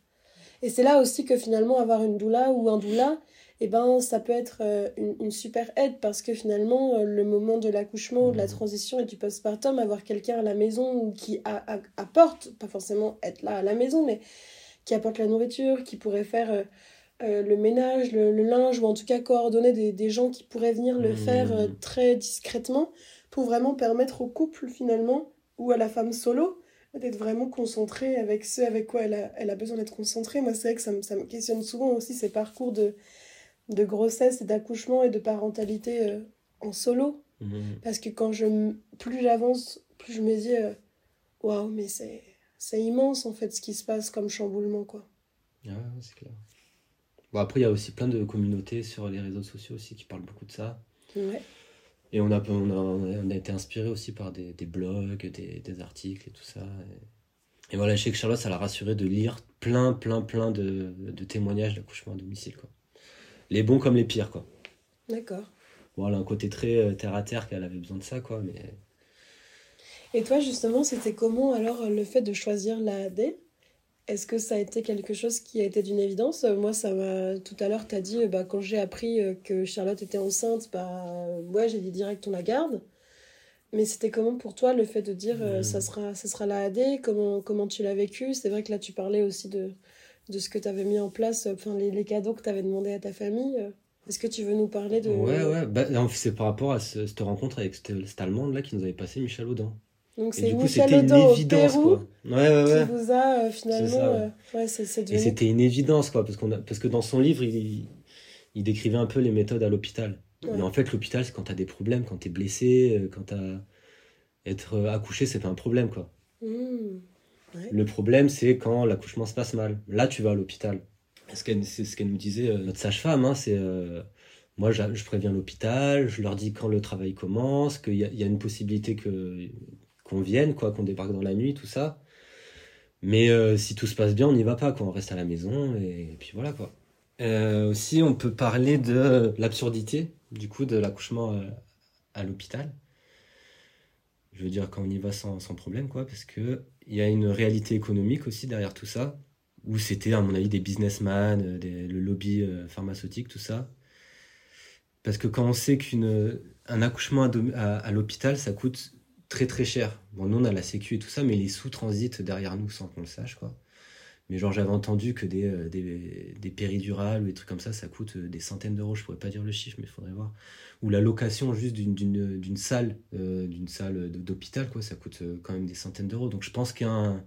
Et c'est là aussi que finalement avoir une doula ou un doula, eh ben, ça peut être euh, une, super aide parce que finalement, le moment de l'accouchement, de la mmh. transition et du postpartum, avoir quelqu'un à la maison qui apporte, pas forcément être là à la maison, mais qui apporte la nourriture, qui pourrait faire euh, le ménage, le, linge, ou en tout cas coordonner des, des gens qui pourraient venir le faire mmh. très discrètement pour vraiment permettre au couple finalement ou à la femme solo d'être vraiment concentrée avec ce avec quoi elle a, elle a besoin d'être concentrée. Moi, c'est vrai que ça me, ça me questionne souvent aussi ces parcours de de grossesse et d'accouchement et de parentalité euh, en solo. Mhm. Parce que quand je, plus j'avance, plus je me dis, euh, waouh, mais c'est, c'est immense en fait ce qui se passe comme chamboulement, quoi. Ah, c'est clair. Bon, après, il y a aussi plein de communautés sur les réseaux sociaux aussi qui parlent beaucoup de ça. Ouais. Et on a, on a, été inspiré aussi par des, des blogs, des, des, articles et tout ça. Et, voilà, je sais que Charlotte, ça l'a rassuré de lire plein, plein, plein de, de témoignages d'accouchement à domicile. Quoi les bons comme les pires, quoi. D'accord. Voilà, un côté très euh, terre à terre qu'elle avait besoin de ça, quoi. Mais... Et toi, justement, c'était comment alors le fait de choisir l'AD Est-ce que ça a été quelque chose qui a été d'une évidence? Moi, ça m'a. Tout à l'heure, tu as dit, bah, quand j'ai appris euh, que Charlotte était enceinte, bah, ouais, j'ai dit direct, on la garde. Mais c'était comment pour toi le fait de dire euh, ça sera ça sera la comment comment tu l'as vécu? C'est vrai que là tu parlais aussi de de ce que tu avais mis en place, enfin les, les cadeaux que tu avais demandé à ta famille. Euh. Est-ce que tu veux nous parler de... Ouais, ouais, bah, c'est par rapport à cette rencontre avec cette, Allemande là qui nous avait passé Michel Audin. Donc c'est Michel Audin une évidence, quoi. Ouais, ouais, ouais. qui vous a euh, finalement... Euh, ouais, c'est devenu... Et c'était une évidence, quoi, parce, qu'on a, parce que dans son livre, il, il décrivait un peu les méthodes à l'hôpital. Mais en fait, l'hôpital, c'est quand tu as des problèmes, quand tu es blessé, quand tu as... Être accouché, c'est pas un problème, quoi. Mmh. Le problème, c'est quand l'accouchement se passe mal. Là, tu vas à l'hôpital. C'est ce qu'elle nous disait, euh, notre sage-femme. Hein, c'est euh, moi, je, préviens l'hôpital, je leur dis quand le travail commence, qu'il y, a une possibilité que qu'on vienne, quoi, qu'on débarque dans la nuit, tout ça. Mais euh, si tout se passe bien, on n'y va pas, quoi. On reste à la maison et, puis voilà, quoi. aussi, on peut parler de l'absurdité, du coup, de l'accouchement à l'hôpital. Je veux dire, quand on y va sans, sans problème, quoi, parce que il y a une réalité économique aussi derrière tout ça, où c'était, à mon avis, des businessmen, euh, le lobby euh, pharmaceutique, tout ça. Parce que quand on sait qu'un accouchement à, l'hôpital, ça coûte très très cher. Bon, nous, on a la sécu et tout ça, mais les sous transitent derrière nous sans qu'on le sache, quoi. Mais genre, j'avais entendu que des, euh, des, péridurales ou des trucs comme ça, ça coûte des centaines d'euros. Je pourrais pas dire le chiffre, mais il faudrait voir ou la location juste d'une salle euh, d'une salle d'hôpital quoi ça coûte euh, quand même des centaines d'euros donc je pense qu'un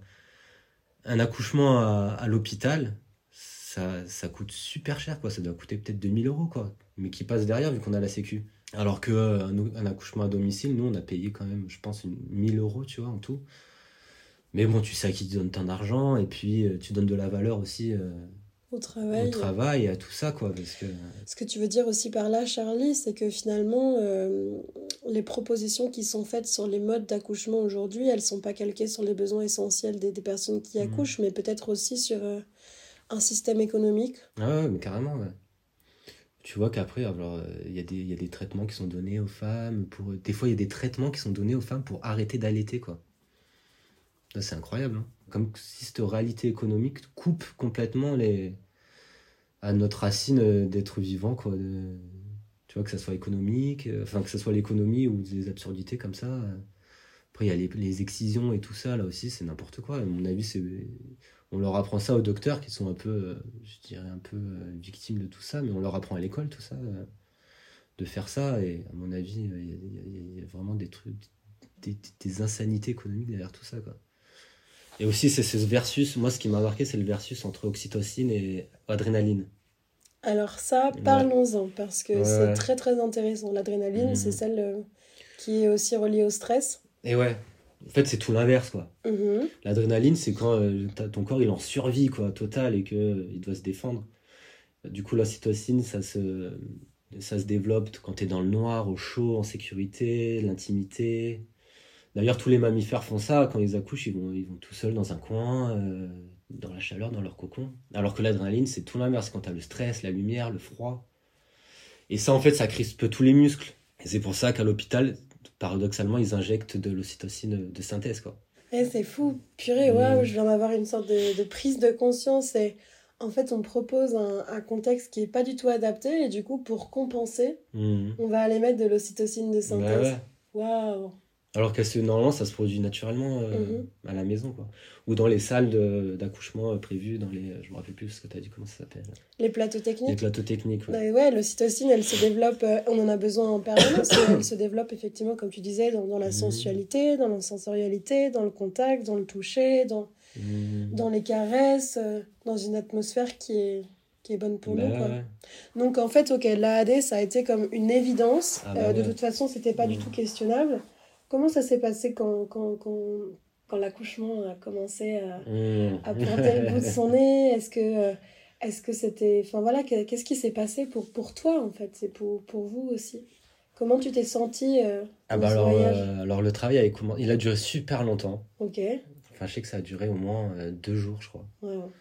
un accouchement à, l'hôpital ça, ça coûte super cher quoi ça doit coûter peut-être 2000 euros quoi mais qui passe derrière vu qu'on a la sécu alors que euh, un, accouchement à domicile nous on a payé quand même je pense 1000 euros tu vois en tout mais bon tu sais à qui tu donnes tant d'argent et puis tu donnes de la valeur aussi au travail. Au travail, à tout ça, quoi. Parce que... Ce que tu veux dire aussi par là, Charlie, c'est que finalement, euh, les propositions qui sont faites sur les modes d'accouchement aujourd'hui, elles sont pas calquées sur les besoins essentiels des, des personnes qui mhm. accouchent, mais peut-être aussi sur euh, un système économique. Ah ouais, mais carrément, ouais. Tu vois qu'après, euh, il y, a des, y a des traitements qui sont donnés aux femmes. Pour... Des fois, il y a des traitements qui sont donnés aux femmes pour arrêter d'allaiter, quoi. C'est incroyable. Hein comme si cette réalité économique coupe complètement les à notre racine d'être vivant quoi Tu vois, que ça soit économique, euh, enfin, que ce soit l'économie ou des absurdités comme ça. euh. Après, il y a les, les excisions et tout ça, là aussi, c'est n'importe quoi. À mon avis, c'est. On leur apprend ça aux docteurs qui sont un peu, euh, je dirais, un peu euh, victimes de tout ça, mais on leur apprend à l'école tout ça, euh, de faire ça. Et à mon avis, il y, a- y vraiment des trucs, des, des insanités économiques derrière tout ça, quoi. Et aussi, c'est ce versus. Moi, ce qui m'a marqué, c'est le versus entre oxytocine et adrénaline. Alors ça, parlons-en, parce que Ouais, c'est très très intéressant. L'adrénaline, Mhm. c'est celle qui est aussi reliée au stress. Et ouais, en fait, c'est tout l'inverse, quoi. Mhm. L'adrénaline, c'est quand euh, ton corps il en survie quoi, totale et que euh, il doit se défendre. Du coup, l'ocytocine, ça se, ça se développe quand tu es dans le noir, au chaud, en sécurité, l'intimité. D'ailleurs, tous les mammifères font ça. Quand ils accouchent, ils vont, ils vont tout seuls dans un coin, euh, dans la chaleur, dans leur cocon. Alors que l'adrénaline, c'est tout l'inverse. Quand tu as le stress, la lumière, le froid. Et ça, en fait, ça crispe tous les muscles. Et c'est pour ça qu'à l'hôpital, paradoxalement, ils injectent de l'ocytocine de synthèse. Quoi. Eh, c'est fou. Purée, waouh, je viens d'avoir une sorte de, de prise de conscience. Et en fait, on propose un, un contexte qui est pas du tout adapté. Et du coup, pour compenser, Mhm. on va aller mettre de l'ocytocine de Bah synthèse. Waouh. Alors que normalement, ça se produit naturellement euh, Mhm. à la maison, quoi. Ou dans les salles d'accouchement euh, prévues, dans les... Je me rappelle plus ce que tu as dit, comment ça s'appelle? Les plateaux Les techniques. plateaux techniques, ouais. Bah ouais, l'ocytocine, elle se développe, euh, on en a besoin en permanence, elle se développe effectivement, comme tu disais, dans, dans la Mhm. sensualité, dans la sensorialité, dans le contact, dans le toucher, dans, Mhm. dans les caresses, euh, dans une atmosphère qui est, qui est bonne pour Bah nous. Quoi. ouais. Donc en fait, ok, l'AAD, ça a été comme une évidence. Ah bah de ouais. toute façon, c'était pas du Mhm. tout questionnable. Comment ça s'est passé quand, quand, quand, quand l'accouchement a commencé à, à pointer le bout de son nez? Est-ce que euh, est-ce que c'était enfin voilà que- qu'est-ce qui s'est passé pour pour toi en fait? C'est pour pour vous aussi comment tu t'es senti euh, Ah bah alors, euh, alors le travail avait il a duré super longtemps. ok Enfin, je sais que ça a duré au moins euh, deux jours, je crois. ouais, ouais.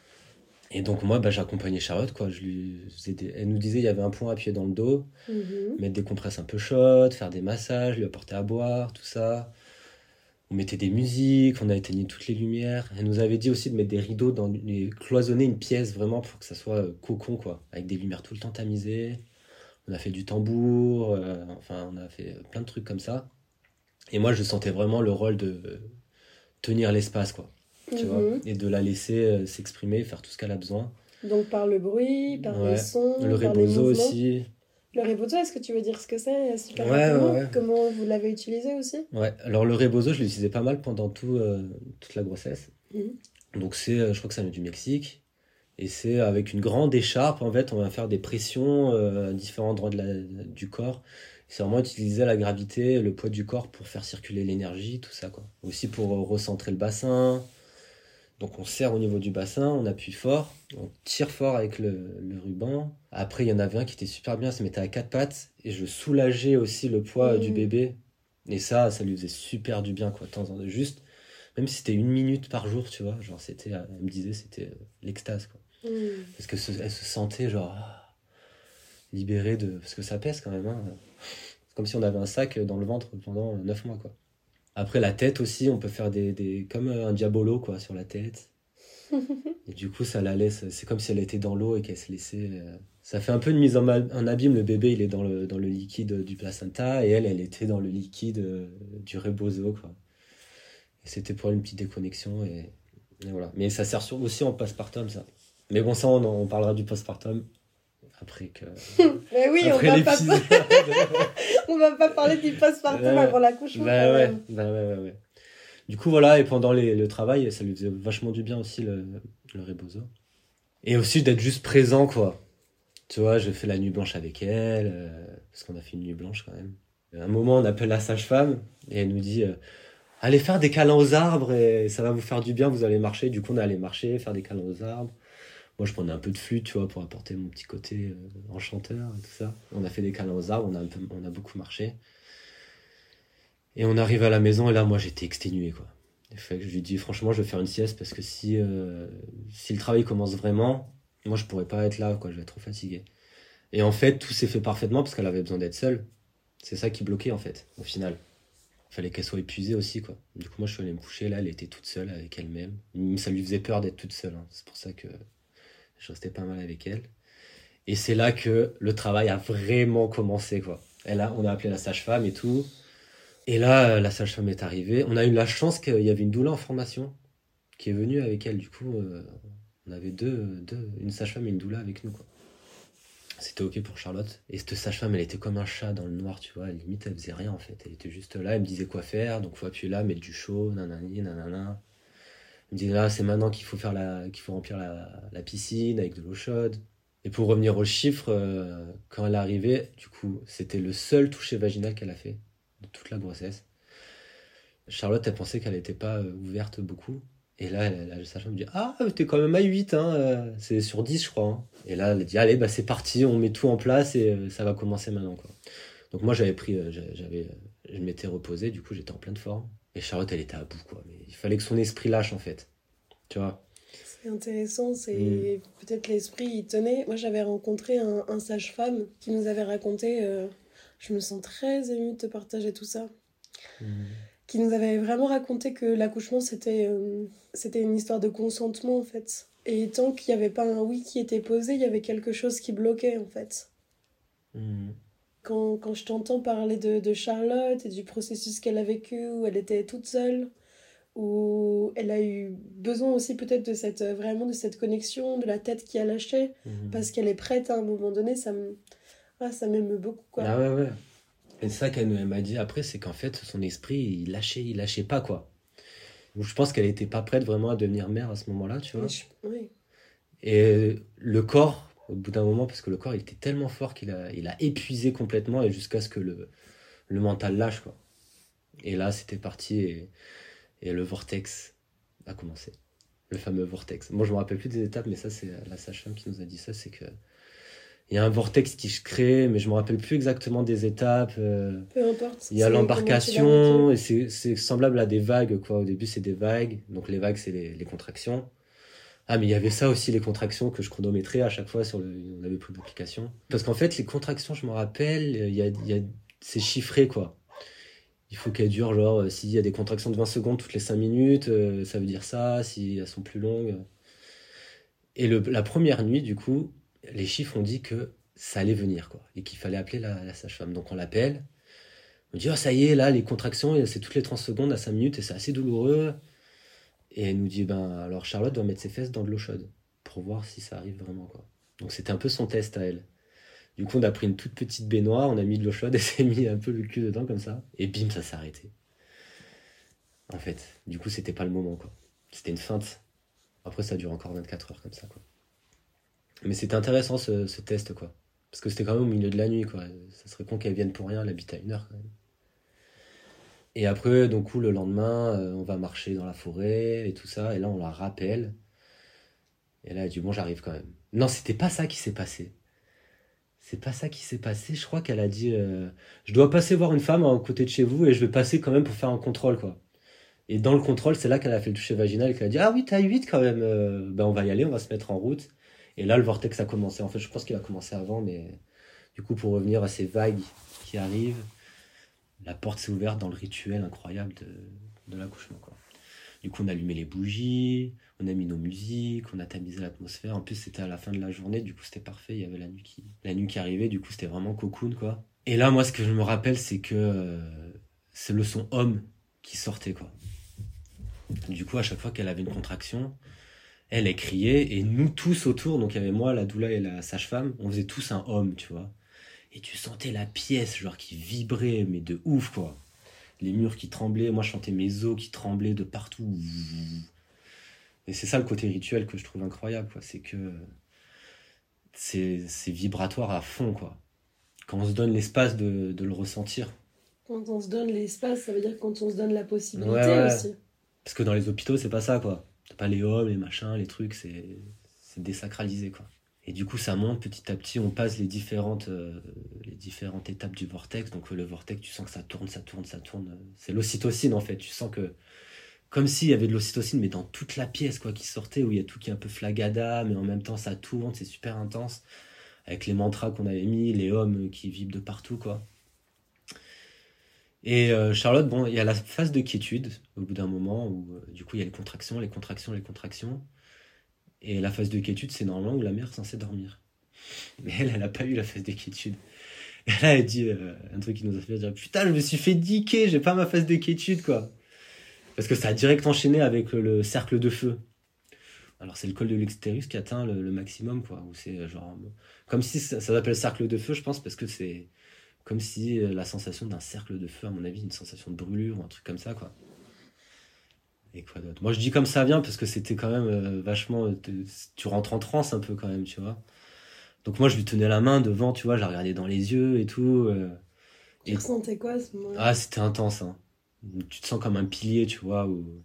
Et donc moi, bah, j'accompagnais Charlotte, quoi. Je lui faisais des- Elle nous disait il y avait un point appuyé dans le dos, Mhm. mettre des compresses un peu chaudes, faire des massages, lui apporter à boire, tout ça. On mettait des musiques, on a éteigné toutes les lumières. Elle nous avait dit aussi de mettre des rideaux, dans les... cloisonner une pièce vraiment pour que ça soit euh, cocon, quoi, avec des lumières tout le temps tamisées. On a fait du tambour, euh, enfin, on a fait plein de trucs comme ça. Et moi, je sentais vraiment le rôle de euh, tenir l'espace, quoi, tu vois, Mhm. et de la laisser euh, s'exprimer, faire tout ce qu'elle a besoin. donc par le bruit par Ouais. les sons Le par les rebozo mouvements. aussi. le rebozo est-ce que tu veux dire ce que c'est super Ouais, ouais, ouais. comment vous l'avez utilisé aussi Ouais, alors le rebozo, je l'utilisais pas mal pendant tout, euh, toute la grossesse. Mhm. Donc c'est, euh, je crois que ça vient du Mexique. Et c'est avec une grande écharpe, en fait, on va faire des pressions euh, à différents endroits de la- du corps. C'est vraiment utiliser la gravité, le poids du corps pour faire circuler l'énergie, tout ça, quoi. Aussi pour euh, recentrer le bassin. Donc on serre au niveau du bassin, on appuie fort, on tire fort avec le, le ruban. Après, il y en avait un qui était super bien, il se mettait à quatre pattes et je soulageais aussi le poids euh, du bébé. Et ça, ça lui faisait super du bien, quoi. de temps en temps. Juste, même si c'était une minute par jour, tu vois, genre c'était, elle me disait, c'était euh, l'extase, quoi. Mhm. Parce que se- elle se sentait genre ah, libérée de, parce que ça pèse quand même. hein. C'est comme si on avait un sac dans le ventre pendant euh, neuf mois, quoi. Après la tête aussi, on peut faire des, des comme euh, un diabolo, quoi, sur la tête. Et du coup, ça la laisse. C'est comme si elle était dans l'eau et qu'elle se laissait. euh, Ça fait un peu une mise en, en abîme. Le bébé, il est dans le, dans le liquide du placenta et elle, elle était dans le liquide euh, du rebozo, quoi. C'était pour une petite déconnexion et, et voilà. Mais ça sert aussi en postpartum, ça. Mais bon, ça, on, on parlera du postpartum après que. mais oui on après va pas on va pas parler du Ouais. avant l'accouchement Bah quand ouais, même. bah ouais, ouais, ouais. Du coup, voilà, et pendant les- le travail, ça lui faisait vachement du bien aussi, le, le rebozo. Et aussi d'être juste présent, quoi. Tu vois, je fais la nuit blanche avec elle, euh, parce qu'on a fait une nuit blanche quand même. À un moment, on appelle la sage-femme, et elle nous dit euh, Allez faire des câlins aux arbres, et ça va vous faire du bien, vous allez marcher. Du coup, on est allé marcher, faire des câlins aux arbres. Moi, je prenais un peu de flûte, tu vois, pour apporter mon petit côté euh, enchanteur et tout ça. On a fait des câlins aux arbres, on a, un peu, on a beaucoup marché. Et on arrive à la maison et là, moi, j'étais exténué, quoi. Je lui dis, franchement, je vais faire une sieste parce que si, euh, si le travail commence vraiment, moi, je pourrais pas être là, quoi. Je vais être trop fatigué. Et en fait, tout s'est fait parfaitement parce qu'elle avait besoin d'être seule. C'est ça qui bloquait, en fait, au final. Fallait qu'elle soit épuisée aussi, quoi. Du coup, moi, je suis allé me coucher. Là, elle était toute seule avec elle-même. Ça lui faisait peur d'être toute seule. hein. C'est pour ça que je restais pas mal avec elle. Et c'est là que le travail a vraiment commencé, quoi. On a appelé la sage-femme et tout. Et là, la sage-femme est arrivée. On a eu la chance qu'il y avait une doula en formation qui est venue avec elle. Du coup, euh, on avait deux, deux une sage-femme et une doula avec nous, quoi. C'était ok pour Charlotte. Et cette sage-femme, elle était comme un chat dans le noir, tu vois. Limite, elle faisait rien en fait. Elle était juste là, elle me disait quoi faire. Donc, faut appuyer là, mettre du chaud, nanani, nanana. Me disait là, c'est maintenant qu'il faut faire la, qu'il faut remplir la, la piscine avec de l'eau chaude. Et pour revenir aux chiffres, euh, quand elle est arrivée, du coup, c'était le seul toucher vaginal qu'elle a fait de toute la grossesse. Charlotte, elle pensait qu'elle n'était pas euh, ouverte beaucoup. Et là, la sage-femme me dit Ah, t'es quand même à 8, hein, euh, c'est sur 10, je crois. Hein. Et là, elle dit Allez, bah, c'est parti, on met tout en place et ça va commencer maintenant. Quoi. Donc, moi, j'avais pris, j'avais, je m'étais reposé, du coup, j'étais en pleine forme. Et Charlotte, elle était à bout, quoi. Mais il fallait que son esprit lâche, en fait. Tu vois c'est intéressant, c'est mm. peut-être l'esprit il tenait. Moi j'avais rencontré un, sage-femme qui nous avait raconté, euh, je me sens très émue de te partager tout ça, mm. qui nous avait vraiment raconté que l'accouchement c'était euh, c'était une histoire de consentement en fait. Et tant qu'il n'y avait pas un oui qui était posé, il y avait quelque chose qui bloquait en fait. Mm. Quand, quand, je t'entends parler de, de Charlotte et du processus qu'elle a vécu, où elle était toute seule, où elle a eu besoin aussi peut-être de cette vraiment de cette connexion de la tête qui a lâché mhm. parce qu'elle est prête à un moment donné ça me ah, ça m'aime beaucoup quoi ah ouais ouais et ça qu'elle m'a dit après c'est qu'en fait son esprit il lâchait il lâchait pas quoi je pense qu'elle était pas prête vraiment à devenir mère à ce moment-là tu vois oui. et le corps au bout d'un moment parce que le corps il était tellement fort qu'il a il a épuisé complètement et jusqu'à ce que le le mental lâche quoi et là c'était parti et et le vortex a commencé. Le fameux vortex. Moi, je me rappelle plus des étapes, mais ça, c'est la sage-femme qui nous a dit ça. C'est que il y a un vortex qui se crée, mais je me rappelle plus exactement des étapes. Euh. Peu importe. Il y a l'embarcation, et c'est semblable à des vagues, quoi. Au début, c'est des vagues. Donc, les vagues, c'est les, les, contractions. Ah, mais il y avait ça aussi, les contractions que je chronométrais à chaque fois sur le. On avait pris d'application. Parce qu'en fait, les contractions, je me rappelle, y a, y a c'est chiffré, quoi il faut qu'elle dure, genre, euh, s'il y a des contractions de 20 secondes toutes les 5 minutes, euh, ça veut dire ça, si elles sont plus longues. Et le, la première nuit, du coup, les chiffres ont dit que ça allait venir, quoi, et qu'il fallait appeler la, sage-femme. Donc on l'appelle, on dit, oh, ça y est, là, les contractions, c'est toutes les 30 secondes à 5 minutes, et c'est assez douloureux. Et elle nous dit, ben, alors Charlotte doit mettre ses fesses dans de l'eau chaude, pour voir si ça arrive vraiment, quoi. Donc c'était un peu son test à elle. Du coup, on a pris une toute petite baignoire, on a mis de l'eau chaude et s'est mis un peu le cul dedans comme ça. Et bim, ça s'est arrêté. En fait, du coup, c'était pas le moment, quoi. C'était une feinte. Après, ça dure encore 24 heures comme ça, quoi. Mais c'était intéressant ce, test, quoi. Parce que c'était quand même au milieu de la nuit, quoi. Ça serait con qu'elle vienne pour rien, elle habite à une heure, quand même. Et après, donc, le lendemain, euh, on va marcher dans la forêt et tout ça. Et là, on la rappelle. Et là, elle dit, bon, j'arrive quand même. Non, c'était pas ça qui s'est passé. C'est pas ça qui s'est passé. Je crois qu'elle a dit euh, Je dois passer voir une femme à côté de chez vous et je vais passer quand même pour faire un contrôle. quoi. Et dans le contrôle, c'est là qu'elle a fait le toucher vaginal et qu'elle a dit Ah oui, t'as 8 quand même. Euh, ben, on va y aller, on va se mettre en route. Et là, le vortex a commencé. En fait, je pense qu'il a commencé avant, mais du coup, pour revenir à ces vagues qui arrivent, la porte s'est ouverte dans le rituel incroyable de, de l'accouchement. Du coup, on a allumé les bougies, on a mis nos musiques, on a tamisé l'atmosphère. En plus, c'était à la fin de la journée, du coup, c'était parfait. Il y avait la nuit qui, la nuit qui arrivait, du coup, c'était vraiment cocoon, quoi. Et là, moi, ce que je me rappelle, c'est que euh, c'est le son homme qui sortait, quoi. Du coup, à chaque fois qu'elle avait une contraction, elle, est criait, et nous tous autour, donc il y avait moi, la doula et la sage-femme, on faisait tous un homme, tu vois. Et tu sentais la pièce, genre, qui vibrait, mais de ouf, quoi. Les murs qui tremblaient, moi, je chantais mes os qui tremblaient de partout. Et c'est ça le côté rituel que je trouve incroyable, quoi. C'est que c'est vibratoire à fond, quoi. Quand on se donne l'espace de, de, le ressentir. Quand on se donne l'espace, ça veut dire quand on se donne la possibilité aussi. Parce que dans les hôpitaux, c'est pas ça, quoi. T'as pas les hommes, les machins, les trucs, c'est désacralisé, quoi. Et du coup, ça monte petit à petit, on passe les différentes, euh, les différentes étapes du vortex. Donc, le vortex, tu sens que ça tourne, ça tourne, ça tourne. C'est l'ocytocine, en fait. Tu sens que comme s'il y avait de l'ocytocine, mais dans toute la pièce, quoi, qui sortait, où il y a tout qui est un peu flagada, mais en même temps ça tourne, c'est super intense, avec les mantras qu'on avait mis, les hommes qui vivent de partout, quoi. Et euh, Charlotte, bon, il y a la phase de quiétude, au bout d'un moment, où euh, du coup il y a les contractions, les contractions, les contractions. Et la phase de quiétude, c'est normalement où la mère est censée dormir. Mais elle, elle a pas eu la phase de quiétude. Et là, elle dit euh, un truc qui nous a fait dire Putain, je me suis fait diquer, j'ai pas ma phase de quiétude, quoi. Parce que ça a direct enchaîné avec le, cercle de feu. Alors, c'est le col de l'extérieur qui atteint le, maximum, quoi. Où c'est genre. Comme si ça, ça s'appelle cercle de feu, je pense, parce que c'est comme si la sensation d'un cercle de feu, à mon avis, une sensation de brûlure ou un truc comme ça, quoi. Et quoi d'autre? Moi, je dis comme ça vient parce que c'était quand même euh, vachement. Euh, tu rentres en transe un peu quand même, tu vois. Donc, moi, je lui tenais la main devant, tu vois, je la regardais dans les yeux et tout. Euh. tu ressentais quoi ce moment-là? Ah, c'était intense, hein. Tu te sens comme un pilier, tu vois. Où...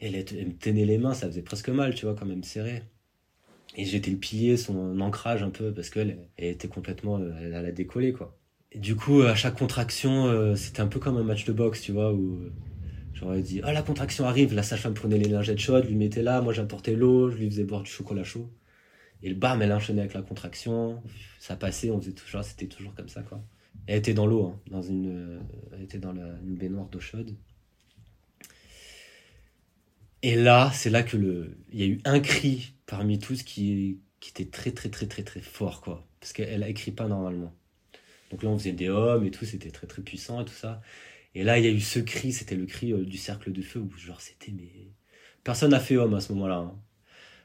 elle, me tenait les mains, ça faisait presque mal, tu vois, quand même serré. Et j'étais le pilier, son ancrage un peu, parce qu'elle elle était complètement. Elle a décollé, quoi. Et du coup, à chaque contraction, c'était un peu comme un match de boxe, tu vois, où J'aurais dit, ah, la contraction arrive, la sage-femme prenait les lingettes chaudes, lui mettait là, moi j'apportais l'eau, je lui faisais boire du chocolat chaud. Et le bam, elle enchaînait avec la contraction, ça passait, on faisait toujours, c'était toujours comme ça, quoi. Elle était dans l'eau, hein, dans une, elle était dans une baignoire d'eau chaude. Et là, c'est là que le, il y a eu un cri parmi tous qui, qui était très, très, très, très, très fort, quoi. Parce qu'elle a écrit pas normalement. Donc là, on faisait des hommes et tout, c'était très, très puissant et tout ça. Et là, il y a eu ce cri, c'était le cri euh, du cercle de feu, où genre c'était, mais. Personne n'a fait homme à ce moment-là. Hein.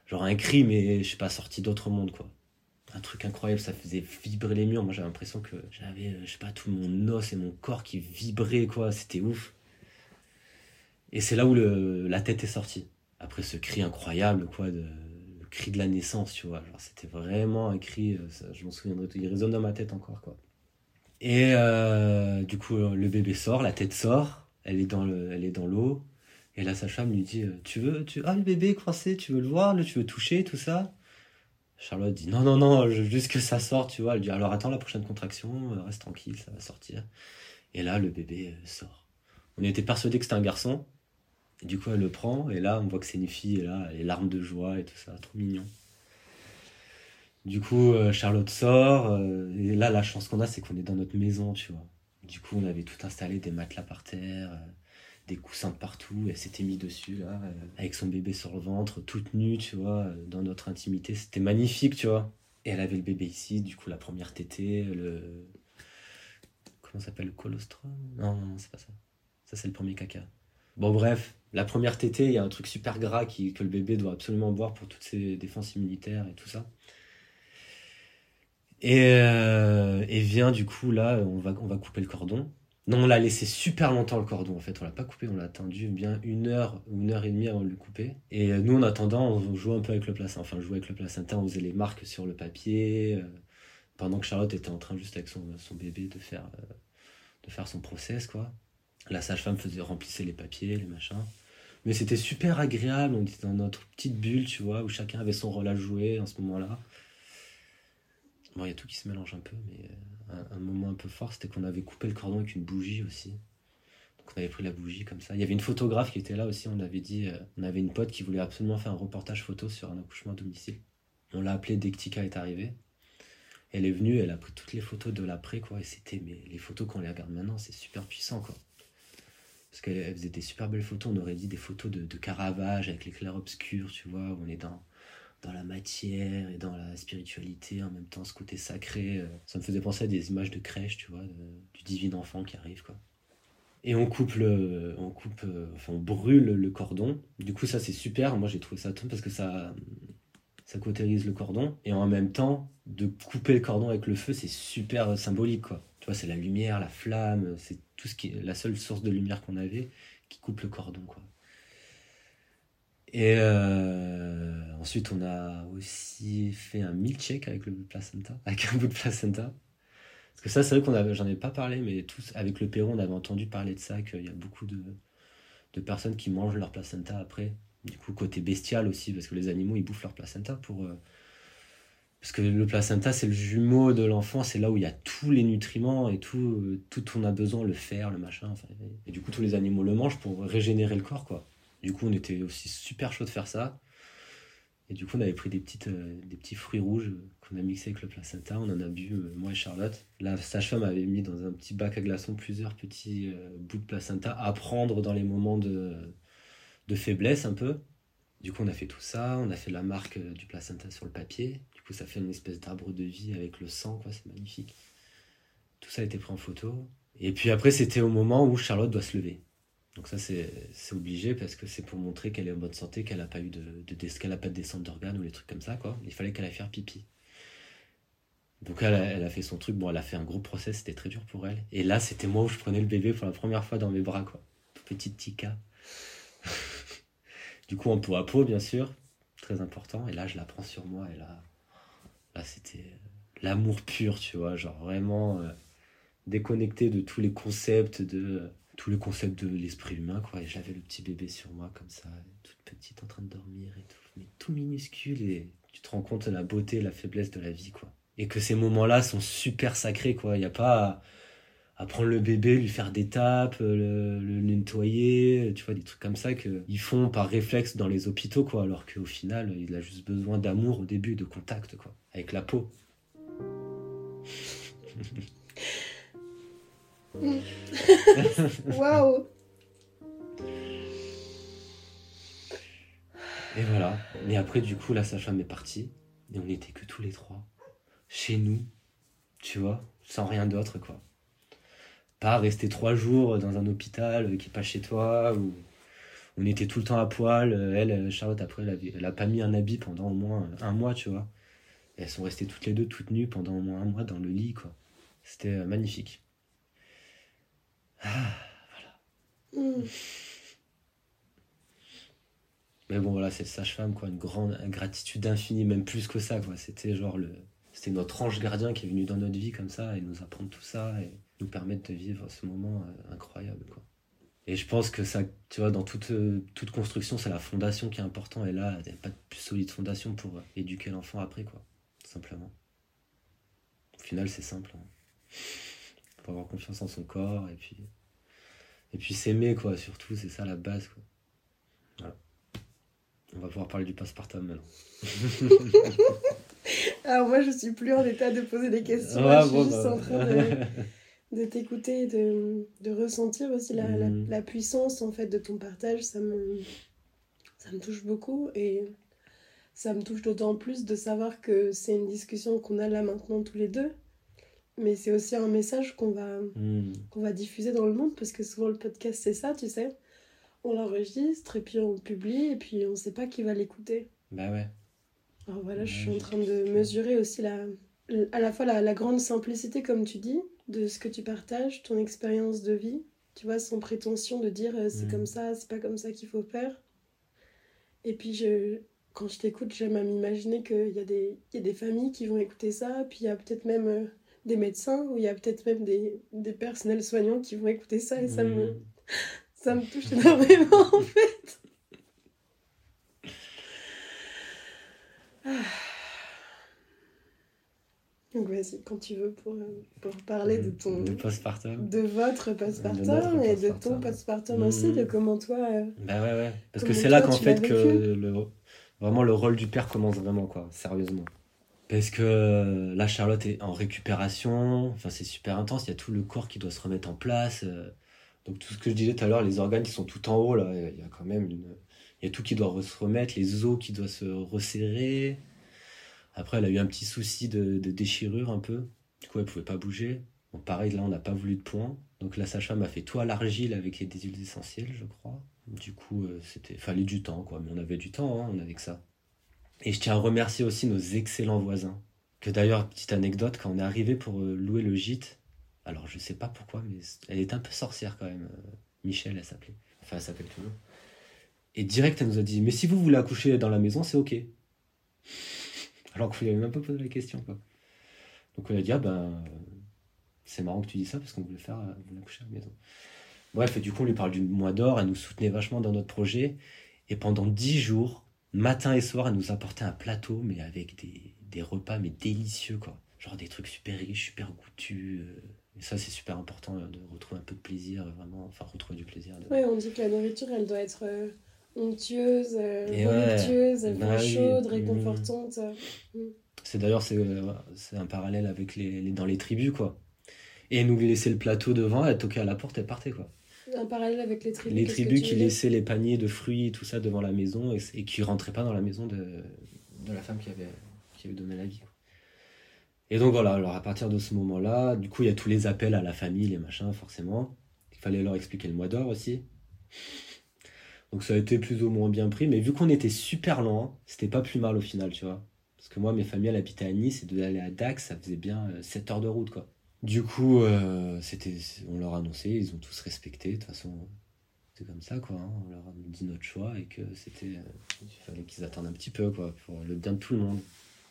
Genre un cri, mais je sais pas, sorti d'autre monde, quoi. Un truc incroyable, ça faisait vibrer les murs. Moi, j'avais l'impression que j'avais, euh, je sais pas, tout mon os et mon corps qui vibraient, quoi. C'était ouf. Et c'est là où le, la tête est sortie. Après ce cri incroyable, quoi, le cri de la naissance, tu vois. Genre, c'était vraiment un cri, euh, je m'en souviendrai, il résonne dans ma tête encore, quoi. Et euh, du coup, le bébé sort, la tête sort, elle est dans le, elle est dans l'eau. Et la sage-femme lui dit, euh, tu veux, tu, ah le bébé est coincé, tu veux le voir, tu veux toucher, tout ça? Charlotte dit, non, non, non, juste que ça sorte, tu vois. Elle dit, alors attends la prochaine contraction, euh, reste tranquille, ça va sortir. Et là, le bébé sort. On était persuadé que c'était un garçon. Et du coup, elle le prend, et là, on voit que c'est une fille, et là, les larmes de joie et tout ça, trop mignon. Du coup, euh, Charlotte sort, euh, et là, la chance qu'on a, c'est qu'on est dans notre maison, tu vois. Du coup, on avait tout installé, des matelas par terre, euh, des coussins partout, elle s'était mise dessus, là, avec son bébé sur le ventre, toute nue, tu vois, dans notre intimité. C'était magnifique, tu vois. Et elle avait le bébé ici, du coup, la première tétée, le. Comment s'appelle Le colostrum? Non, non, c'est pas ça. Ça, c'est le premier caca. Bon, bref, la première tétée, il y a un truc super gras qui, que le bébé doit absolument boire pour toutes ses défenses immunitaires et tout ça. Et, euh, vient du coup là, on va, on va couper le cordon. Non, on l'a laissé super longtemps le cordon en fait, on l'a pas coupé, on l'a attendu bien une heure une heure et demie avant de le couper. Et euh, nous en attendant, on jouait un peu avec le placenta, enfin on jouait avec le placenta, on faisait les marques sur le papier, euh, pendant que Charlotte était en train juste avec son, son bébé de faire, de faire son process quoi. La sage-femme faisait remplissait les papiers, les machins. Mais c'était super agréable, on était dans notre petite bulle, tu vois, où chacun avait son rôle à jouer en ce moment-là. Bon, il y a tout qui se mélange un peu, mais euh, un, moment un peu fort, c'était qu'on avait coupé le cordon avec une bougie aussi. Donc on avait pris la bougie comme ça. Il y avait une photographe qui était là aussi, on avait dit, euh, on avait une pote qui voulait absolument faire un reportage photo sur un accouchement à domicile. On l'a appelée dès que Tika est arrivée. Elle est venue, elle a pris toutes les photos de l'après, quoi, et c'était, mais les photos qu'on les regarde maintenant, c'est super puissant, quoi. Parce qu'elle faisait des super belles photos, on aurait dit des photos de, de Caravage avec l'éclair obscur, tu vois, où on est dans dans la matière et dans la spiritualité, en même temps ce côté sacré. Euh, ça me faisait penser à des images de crèche, tu vois, du divin enfant qui arrive, quoi. Et on coupe le, on coupe, euh, enfin on brûle le cordon. Du coup ça c'est super. Moi j'ai trouvé ça top parce que ça, ça cautérise le cordon et en même temps de couper le cordon avec le feu c'est super euh, symbolique quoi. Tu vois c'est la lumière, la flamme, c'est tout ce qui est la seule source de lumière qu'on avait qui coupe le cordon quoi. Et euh, ensuite, on a aussi fait un milkshake avec le placenta, avec un bout de placenta. Parce que ça, c'est vrai qu'on j'en ai pas parlé, mais tous, avec le Pérou, on avait entendu parler de ça, qu'il y a beaucoup de, de personnes qui mangent leur placenta après. Du coup, côté bestial aussi, parce que les animaux, ils bouffent leur placenta pour. Euh, parce que le placenta, c'est le jumeau de l'enfant, c'est là où il y a tous les nutriments et tout, tout on a besoin, le fer, le machin. et du coup, tous les animaux le mangent pour régénérer le corps, quoi. Du coup, on était aussi super chaud de faire ça. Et du coup, on avait pris des, euh, des petits fruits rouges qu'on a mixés avec le placenta. On en a bu, euh, moi et Charlotte. La sage-femme avait mis dans un petit bac à glaçons plusieurs petits euh, bouts de placenta à prendre dans les moments de, de faiblesse un peu. Du coup, on a fait tout ça. On a fait la marque du placenta sur le papier. Du coup, coup, ça fait une espèce d'arbre de vie avec le sang, quoi. C'est magnifique. Tout ça a été pris en photo. Et puis après, c'était au moment où Charlotte doit se lever. Donc ça, c'est obligé parce que c'est pour montrer qu'elle est en bonne santé, qu'elle n'a pas eu de, de, qu'elle a pas de descente d'organes ou les trucs comme ça, quoi. Il fallait qu'elle aille faire pipi. Donc elle, elle, a fait son truc. Bon, elle a fait un gros procès, c'était très dur pour elle. Et là, c'était moi où je prenais le bébé pour la première fois dans mes bras, quoi. Petite Tika. du coup, en peau à peau, bien sûr. Très important. Et là, je la prends sur moi. Et là, là c'était l'amour pur, tu vois. Genre vraiment euh, déconnecté de tous les concepts, de tous les concepts de l'esprit humain, quoi. Et j'avais le petit bébé sur moi, comme ça, toute petite, en train de dormir et tout. Mais tout minuscule. Et tu te rends compte de la beauté la faiblesse de la vie, quoi. Et que ces moments-là sont super sacrés, quoi. Il n'y a pas à prendre le bébé, lui faire des tapes, euh, le, nettoyer, tu vois, des trucs comme ça qu'ils font par réflexe dans les hôpitaux, quoi, alors qu'au final, il a juste besoin d'amour au début, de contact, quoi, avec la peau. Waouh Et voilà. Et après, du coup, la sage-femme est partie. Et on n'était que tous les trois. Chez nous. Tu vois Sans rien d'autre, quoi pas rester trois jours dans un hôpital qui n'est pas chez toi, où on était tout le temps à poil. Elle, Charlotte, après, elle a, pas mis un habit pendant au moins un mois, tu vois. elles sont restées toutes les deux toutes nues pendant au moins un mois dans le lit, quoi. C'était euh, magnifique. Ah, voilà. Mais bon, voilà, cette sage-femme, quoi, une grande gratitude infinie, même plus que ça, quoi. C'était genre le. C'était notre ange gardien qui est venu dans notre vie comme ça et nous apprendre tout ça. Et nous permettre de vivre ce moment euh, incroyable. Quoi. Et je pense que ça, tu vois, dans toute, euh, toute construction, c'est la fondation qui est importante. Et là, il n'y a pas de plus solide fondation pour euh, éduquer l'enfant après, quoi. Simplement. Au final, c'est simple. Hein. Faut avoir confiance en son corps et puis. Et puis s'aimer, quoi, surtout, c'est ça la base, quoi. Voilà. On va pouvoir parler du passepartum maintenant. Alors moi, je suis plus en état de poser des questions. je suis juste bah. en train de de t'écouter, de, de ressentir aussi la, la, mm. la, puissance en fait de ton partage, ça me, ça me touche beaucoup et ça me touche d'autant plus de savoir que c'est une discussion qu'on a là maintenant tous les deux, mais c'est aussi un message qu'on va, mm. qu'on va diffuser dans le monde parce que souvent le podcast c'est ça, tu sais. On l'enregistre et puis on publie et puis on sait pas qui va l'écouter. Bah ouais. Alors voilà, je suis en train de mesurer aussi la, à la fois la, la grande simplicité comme tu dis, de ce que tu partages, ton expérience de vie, tu vois, sans prétention de dire euh, c'est mm. comme ça, c'est pas comme ça qu'il faut faire. Et puis, je, quand je t'écoute, j'aime à m'imaginer qu'il y, a des, y a des familles qui vont écouter ça, puis il y a peut-être même euh, des médecins, ou il y a peut-être même des, des, personnels soignants qui vont écouter ça, et ça, me, mm. ça me touche énormément, en fait. Ah. Donc vas-y, quand tu veux, pour, pour parler de ton... De postpartum. De votre postpartum et de ton postpartum aussi, de comment toi... Bah ouais, ouais. Parce que c'est là qu'en fait que le, vraiment le rôle du père commence vraiment, quoi, sérieusement. Parce que euh, là, Charlotte est en récupération, enfin c'est super intense, il y a tout le corps qui doit se remettre en place. Euh. donc tout ce que je disais tout à l'heure, les organes qui sont tout en haut, là, il y a quand même une... Il y a tout qui doit se remettre, les os qui doivent se resserrer. Après, elle a eu un petit souci de, déchirure un peu. Du coup, elle pouvait pas bouger. Bon, pareil, là, on n'a pas voulu de point. Donc la sage-femme a fait tout à l'argile avec les, des huiles essentielles, je crois. Du coup, euh, c'était fallait du temps, quoi. Mais on avait du temps, hein, on avait que ça. Et je tiens à remercier aussi nos excellents voisins. Que d'ailleurs, petite anecdote, quand on est arrivé pour euh, louer le gîte, alors je sais pas pourquoi, mais elle est un peu sorcière quand même. Euh, Michel, elle s'appelait. Enfin, elle s'appelle toujours. Et direct, elle nous a dit Mais si vous voulez accoucher dans la maison, c'est ok. Alors qu'on lui avait même pas posé la question. Quoi. Donc on a dit, ah ben, c'est marrant que tu dis ça parce qu'on voulait faire euh, accoucher à la maison. Bref, et du coup, on lui parle du mois d'or, elle nous soutenait vachement dans notre projet. Et pendant dix jours, matin et soir, elle nous apportait un plateau, mais avec des, des repas, mais délicieux, quoi. Genre des trucs super riches, super goûtus. Euh. Et ça, c'est super important euh, de retrouver un peu de plaisir, vraiment. Enfin, retrouver du plaisir. Oui, on dit que la nourriture, elle doit être onctueuse, voluptueuse, bah chaude, réconfortante. Mm. C'est d'ailleurs c'est, c'est un parallèle avec les, dans les tribus quoi. Et nous lui laisser le plateau devant, elle toquait à la porte, elle partait quoi. Un parallèle avec les tribus. Les tribus qui laissaient les paniers de fruits et tout ça devant la maison et, et qui rentraient pas dans la maison de, de la femme qui avait, qui donnait la vie. Et donc voilà, alors à partir de ce moment-là, du coup, il y a tous les appels à la famille, les machins, forcément. Il fallait leur expliquer le mois d'or aussi. Donc ça a été plus ou moins bien pris, mais vu qu'on était super loin, c'était pas plus mal au final, tu vois. Parce que moi, mes familles, elles habitaient à Nice et d'aller à Dax, ça faisait bien 7 euh, heures de route, quoi. Du coup, euh, on leur a annoncé, ils ont tous respecté. De toute façon, c'est comme ça, quoi. Hein. On leur a dit notre choix et que c'était, euh, il fallait qu'ils attendent un petit peu, quoi, pour le bien de tout le monde.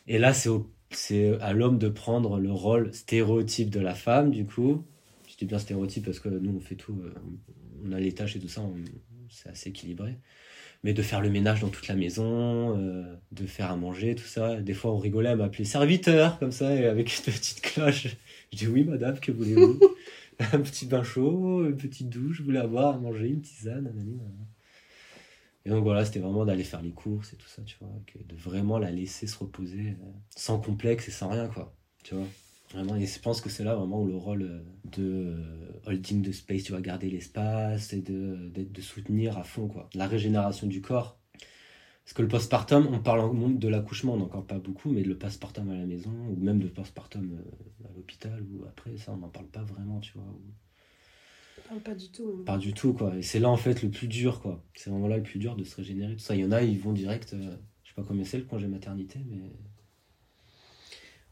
Et là, c'est, à l'homme de prendre le rôle stéréotype de la femme, du coup. Je bien stéréotype parce que nous, on fait tout, euh, on a les tâches et tout ça, c'est assez équilibré mais de faire le ménage dans toute la maison, euh, de faire à manger, tout ça. Des fois, on rigolait à m'appeler serviteur, comme ça, et avec une petite cloche. Je dis oui, madame, que voulez-vous? Un petit bain chaud, une petite douche, je voulais avoir à manger, une tisane, Et donc voilà, c'était vraiment d'aller faire les courses et tout ça, tu vois, de vraiment la laisser se reposer euh, sans complexe et sans rien, quoi, tu vois. Vraiment, et je pense que c'est là vraiment où le rôle euh, de holding de space, tu vas garder l'espace et de, de soutenir à fond, quoi. La régénération du corps, parce que le postpartum, on parle de l'accouchement, on n'en parle pas beaucoup, mais de le postpartum à la maison, ou même de postpartum euh, à l'hôpital, ou après, ça, on n'en parle pas vraiment, tu vois. On parle pas du tout. Hein. Pas du tout, quoi. Et c'est là, en fait, le plus dur, quoi. C'est vraiment là le plus dur de se régénérer, tout ça. Il y en a, ils vont direct, euh, je sais pas combien c'est le congé maternité, mais.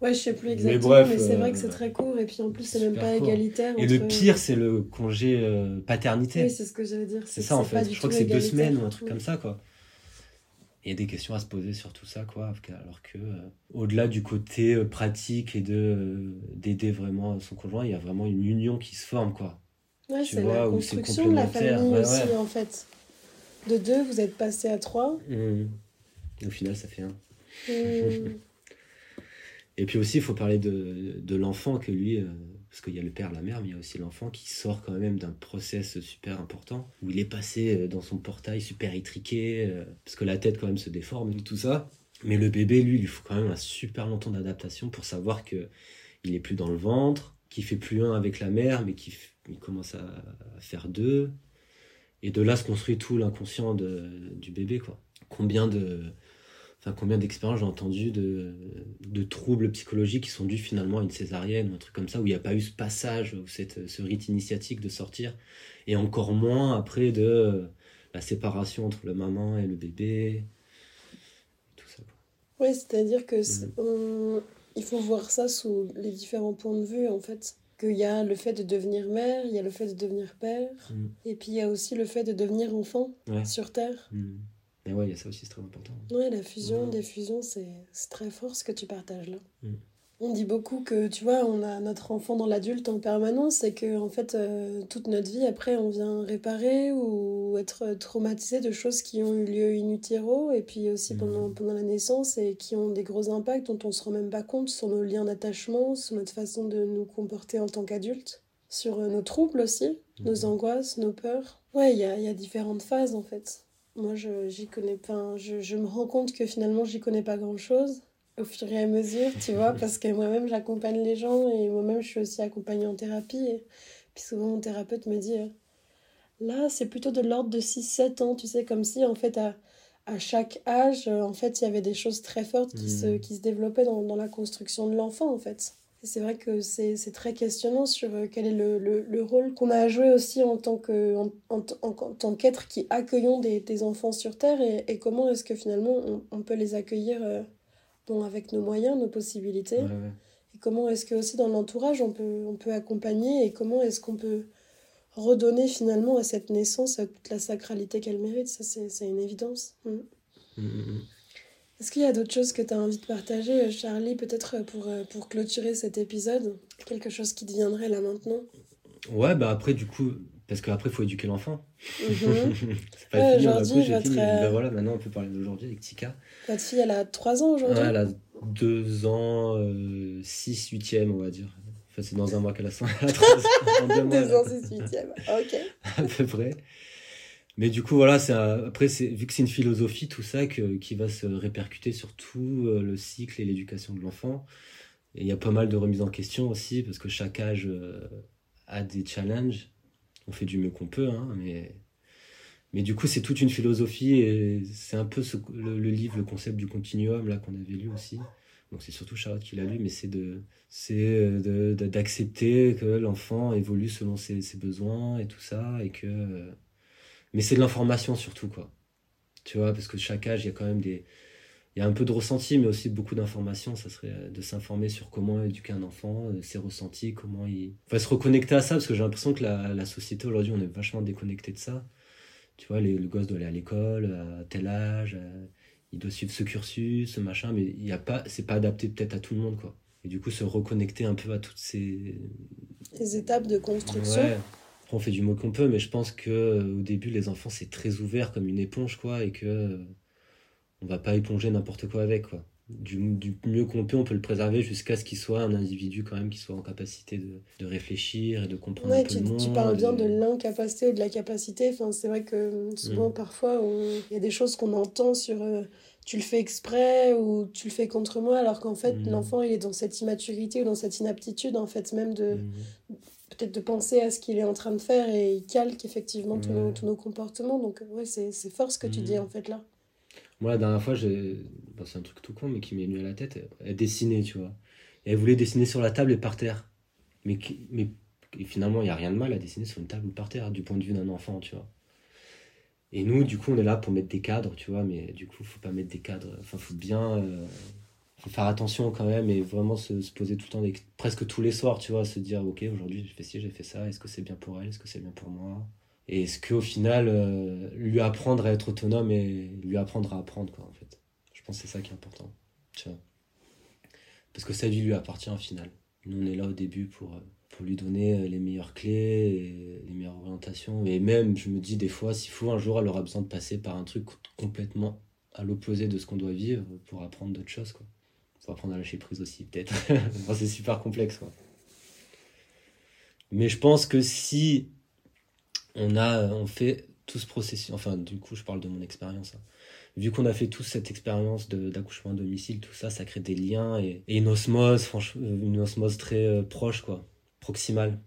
Ouais, je sais plus exactement, mais, c'est vrai que c'est euh, très court, et puis en plus, c'est même pas égalitaire. Et le pire, c'est le congé paternité. Oui, c'est ce que j'allais dire. C'est ça, en fait. Je crois que c'est deux semaines ou un truc comme ça, quoi il y a des questions à se poser sur tout ça, quoi. Alors que, euh, au-delà du côté euh, pratique et de euh, d'aider vraiment son conjoint, il y a vraiment une union qui se forme, quoi. Ouais, c'est la construction de la famille aussi, en fait. De deux, vous êtes passé à trois. Mmh. Au final, ça fait un. Mmh. Et puis aussi, il faut parler de, de l'enfant que lui parce qu'il y a le père, la mère, mais il y a aussi l'enfant qui sort quand même d'un process super important, où il est passé euh, dans son portail super étriqué, euh, parce que la tête quand même se déforme tout ça. Mais le bébé, lui, il lui faut quand même un super longtemps d'adaptation pour savoir que il est plus dans le ventre, qu'il fait plus un avec la mère, mais qu'il commence à, faire deux. Et de là se construit tout l'inconscient du bébé, quoi. Combien de, enfin combien d'expériences j'ai entendu de, de, troubles psychologiques qui sont dus finalement à une césarienne ou un truc comme ça où il n'y a pas eu ce passage ou cette, ce rite initiatique de sortir et encore moins après de la séparation entre la maman et le bébé tout ça oui c'est-à-dire que mm. il faut voir ça sous les différents points de vue en fait qu'il y a le fait de devenir mère, il y a le fait de devenir père, mm. et puis il y a aussi le fait de devenir enfant sur Terre. Mm. Et ouais, il y a ça aussi, c'est très important. Ouais, la fusion, des fusions, c'est très fort ce que tu partages là. Mm. On dit beaucoup que, tu vois, on a notre enfant dans l'adulte en permanence et que, en fait, euh, toute notre vie, après, on vient réparer ou être traumatisé de choses qui ont eu lieu in utero et puis aussi mm. pendant, pendant la naissance et qui ont des gros impacts dont on se rend même pas compte sur nos liens d'attachement, sur notre façon de nous comporter en tant qu'adulte, sur euh, nos troubles aussi, nos mm. angoisses, nos peurs. Ouais, il y a, y a différentes phases en fait. Moi, je, j'y connais pas. Je, je me rends compte que finalement, j'y connais pas grand chose au fur et à mesure, tu vois, parce que moi-même, j'accompagne les gens et moi-même, je suis aussi accompagnée en thérapie. Et puis souvent, mon thérapeute me dit euh, là, c'est plutôt de l'ordre de 6-7 ans, tu sais, comme si en fait, à, à chaque âge, en fait, il y avait des choses très fortes qui, se, mmh. qui se développaient dans, dans la construction de l'enfant, en fait c'est vrai que c'est très questionnant sur euh, quel est le, le, le rôle qu'on a à jouer aussi en tant que en, en, tant qu'être qui accueillons des, des, enfants sur Terre et, et comment est-ce que finalement on, on, peut les accueillir euh, bon, avec nos moyens, nos possibilités. Et comment est-ce que aussi dans l'entourage on peut, on peut accompagner et comment est-ce qu'on peut redonner finalement à cette naissance toute la sacralité qu'elle mérite. Ça, c'est une évidence. Mmh. Mmh, mmh, est-ce qu'il y a d'autres choses que tu as envie de partager, euh, Charlie, peut-être euh, pour, euh, pour clôturer cet épisode? Quelque chose qui te viendrait là maintenant? Ouais, bah après, du coup, parce qu'après, il faut éduquer l'enfant. Mm c'est pas fini, aujourd'hui, votre... Bah, voilà, maintenant, on peut parler d'aujourd'hui avec Tika. Votre fille, elle a 3 ans aujourd'hui? Ouais, Elle a 2 ans, 6, 8e, on va dire. Enfin, c'est dans un mois qu'elle a 3 ans. 2 ans, 6, 8e, ok. à peu près. Mais du coup, voilà, après, vu que c'est une philosophie, tout ça, qui va se répercuter sur tout euh, le cycle et l'éducation de l'enfant. Et il y a pas mal de remises en question aussi, parce que chaque âge euh, a des challenges. On fait du mieux qu'on peut, hein, mais, mais du coup, c'est toute une philosophie et c'est un peu le, livre, le concept du continuum, là, qu'on avait lu aussi, Donc c'est surtout Charlotte qui l'a lu, mais c'est de c'est d'accepter que l'enfant évolue selon ses, besoins et tout ça et que mais c'est de l'information surtout quoi tu vois parce que chaque âge il y a quand même des il y a un peu de ressenti, mais aussi beaucoup d'informations. Ça serait euh, de s'informer sur comment éduquer un enfant, euh, ses ressentis, comment il. Enfin, se reconnecter à ça, parce que j'ai l'impression que la, la société aujourd'hui, on est vachement déconnecté de ça. Tu vois, les, le gosse doit aller à l'école à tel âge, euh, il doit suivre ce cursus, ce machin, mais il y a pas, c'est pas adapté peut-être à tout le monde, quoi. Et du coup, se reconnecter un peu à toutes ces. Les étapes de construction. Ouais. On fait du mot qu'on peut, mais je pense que au début, les enfants, c'est très ouvert comme une éponge, quoi, et que on va pas éponger n'importe quoi avec quoi. Du, du mieux qu'on peut, on peut le préserver jusqu'à ce qu'il soit un individu quand même qui soit en capacité de, de réfléchir et de comprendre un peu tu, le monde. Tu parles bien de l'incapacité ou de la capacité. Enfin, c'est vrai que euh, souvent, mm. parfois, il y a des choses qu'on entend sur euh, tu le fais exprès ou tu le fais contre moi, alors qu'en fait, mm. l'enfant, il est dans cette immaturité ou dans cette inaptitude, en fait, même de. Mm. Peut-être de penser à ce qu'il est en train de faire et il calque effectivement tous, nos, tous nos comportements. Donc, ouais, c'est fort ce que tu dis en fait là. Moi, la dernière fois, j'ai... c'est un truc tout con, mais qui m'est venu à la tête. Elle dessinait, tu vois. elle voulait dessiner sur la table et par terre. Mais, mais finalement, il n'y a rien de mal à dessiner sur une table ou par terre, du point de vue d'un enfant, tu vois. Et nous, du coup, on est là pour mettre des cadres, tu vois, mais du coup, faut pas mettre des cadres. Enfin, faut bien. Euh, faire attention quand même et vraiment se, se, poser tout le temps, presque tous les soirs, tu vois, se dire, ok, aujourd'hui, j'ai fait ci, j'ai fait ça, est-ce que c'est bien pour elle, est-ce que c'est bien pour moi? Et est-ce qu'au final, euh, lui apprendre à être autonome et lui apprendre à apprendre, quoi, en fait. Je pense que c'est ça qui est important. Tu vois. Parce que sa vie lui appartient au final. Nous, on est là au début pour, euh, pour lui donner euh, les meilleures clés, les meilleures orientations. Et même, je me dis des fois, s'il faut, un jour, elle aura besoin de passer par un truc complètement à l'opposé de ce qu'on doit vivre pour apprendre d'autres choses, quoi. Pour apprendre à lâcher prise aussi, peut-être. c'est super complexe, quoi. Mais je pense que si on a on fait tout ce processus, enfin du coup je parle de mon expérience, hein. vu qu'on a fait toute cette expérience d'accouchement à domicile, tout ça, ça crée des liens et, une osmose, franchement, une osmose très euh, proche, quoi, proximale.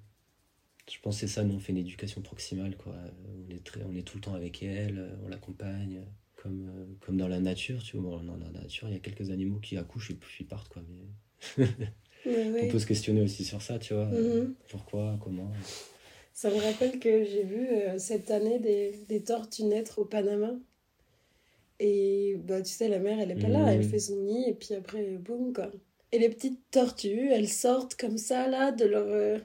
Je pense que c'est ça, nous on fait une éducation proximale, quoi. On est, très, on est tout le temps avec elle, on l'accompagne, comme, euh, comme dans la nature, tu vois. dans la nature, il y a quelques animaux qui accouchent et puis ils partent, quoi. Mais... On peut se questionner aussi sur ça, tu vois. Mm-hmm. Pourquoi, comment. Ça me rappelle que j'ai vu euh, cette année des, des, tortues naître au Panama. Et bah, tu sais, la mère, elle est pas là, elle mmh. fait son nid et puis après, boum, quoi. Et les petites tortues, elles sortent comme ça, là, de leur. Euh,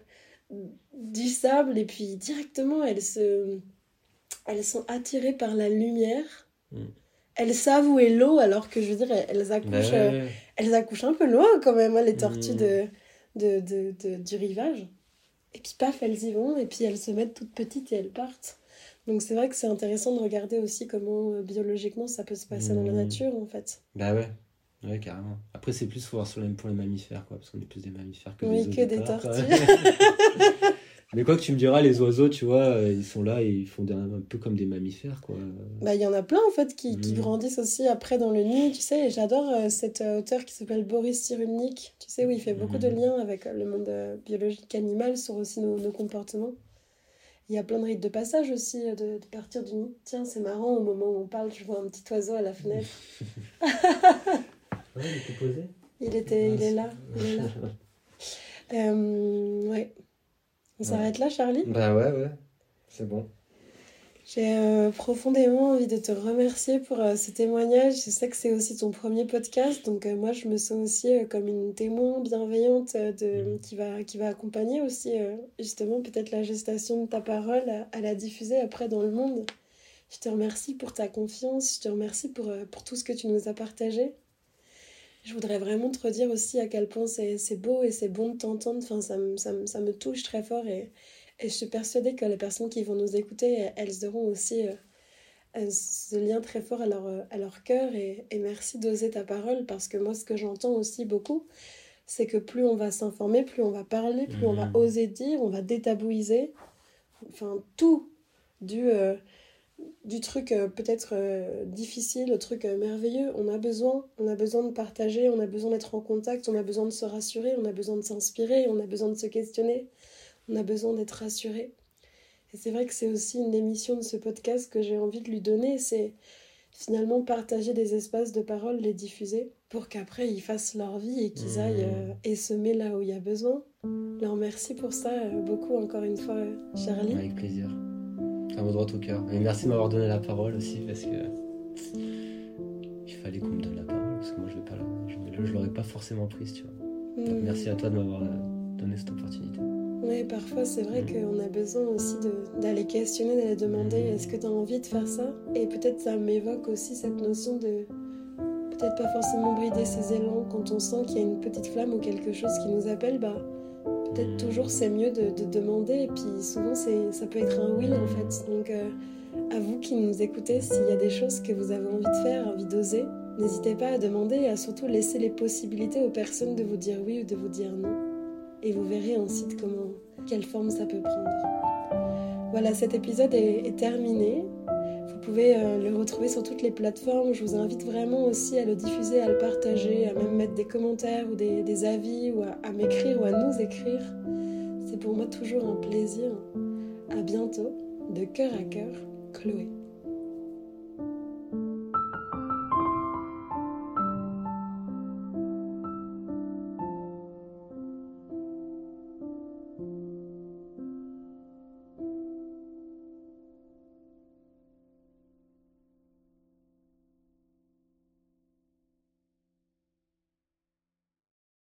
du sable et puis directement, elles se. Elles sont attirées par la lumière. Mmh. Elles savent où est l'eau, alors que je veux dire, elles accouchent, euh, elles accouchent un peu loin quand même, hein, les tortues mmh. de, de, de, de, du rivage. Et puis paf, elles y vont, et puis elles se mettent toutes petites et elles partent. Donc c'est vrai que c'est intéressant de regarder aussi comment euh, biologiquement ça peut se passer dans la mmh. nature en fait. Bah ouais, ouais carrément. Après c'est plus pour les mammifères quoi, parce qu'on est plus des mammifères que oui, des que des tortues. Mais quoi que tu me diras, les oiseaux, tu vois, euh, ils sont là et ils font un peu comme des mammifères, quoi. Bah, il y en a plein, en fait, qui, qui, mmh. grandissent aussi après dans le nid, tu sais. Et j'adore euh, cet auteur qui s'appelle Boris Cyrulnik, tu sais, où il fait beaucoup de liens avec le monde biologique animal sur aussi nos, nos, comportements. Il y a plein de rites de passage aussi, de, de partir du nid. Tiens, c'est marrant, au moment où on parle, je vois un petit oiseau à la fenêtre. il était posé Il, était, il est là, il est là. euh, ouais. On s'arrête là, Charlie? Bah ouais, ouais, c'est bon. J'ai euh, profondément envie de te remercier pour euh, ce témoignage. Je sais que c'est aussi ton premier podcast, donc euh, moi je me sens aussi comme une témoin bienveillante de, mm. qui, va, qui va accompagner aussi justement peut-être la gestation de ta parole à, la diffuser après dans le monde. Je te remercie pour ta confiance, je te remercie pour, pour tout ce que tu nous as partagé. Je voudrais vraiment te redire aussi à quel point c'est beau et c'est bon de t'entendre. Enfin, ça, me, ça, ça, me touche très fort et, et, je suis persuadée que les personnes qui vont nous écouter, elles auront aussi euh, ce lien très fort à leur, à leur cœur. Et, et merci d'oser ta parole parce que moi, ce que j'entends aussi beaucoup, c'est que plus on va s'informer, plus on va parler, plus on va mmh. oser dire, on va détabouiser. Enfin, tout du... Euh, du truc euh, peut-être euh, difficile au truc euh, merveilleux. On a besoin, on a besoin de partager, on a besoin d'être en contact, on a besoin de se rassurer, on a besoin de s'inspirer, on a besoin de se questionner, on a besoin d'être rassuré. Et c'est vrai que c'est aussi une émission de ce podcast que j'ai envie de lui donner, c'est finalement partager des espaces de parole, les diffuser. pour qu'après ils fassent leur vie et qu'ils aillent euh, essaimer là où il y a besoin. Alors merci pour ça beaucoup encore une fois, Charlie. Avec plaisir. Ça me droit au cœur. Et merci de m'avoir donné la parole aussi parce que il fallait qu'on me donne la parole parce que moi je vais pas je, je l'aurais pas forcément prise, tu vois. Donc, mm. merci à toi de m'avoir euh, donné cette opportunité. Oui, parfois c'est vrai mm. qu'on a besoin aussi d'aller questionner, d'aller demander mm. est-ce que tu as envie de faire ça? Et peut-être ça m'évoque aussi cette notion de peut-être pas forcément brider ses élans quand on sent qu'il y a une petite flamme ou quelque chose qui nous appelle, bah peut-être toujours c'est mieux de, demander et puis souvent ça peut être un oui en fait. Donc euh, à vous qui nous écoutez, s'il y a des choses que vous avez envie de faire, envie d'oser, n'hésitez pas à demander et à surtout laisser les possibilités aux personnes de vous dire oui ou de vous dire non. Et vous verrez ensuite comment, quelle forme ça peut prendre. Voilà, cet épisode est terminé. Vous pouvez euh, le retrouver sur toutes les plateformes. Je vous invite vraiment aussi à le diffuser, à le partager, à même mettre des commentaires ou des, avis ou à, m'écrire ou à nous écrire. C'est pour moi toujours un plaisir. À bientôt, de cœur à cœur, Chloé.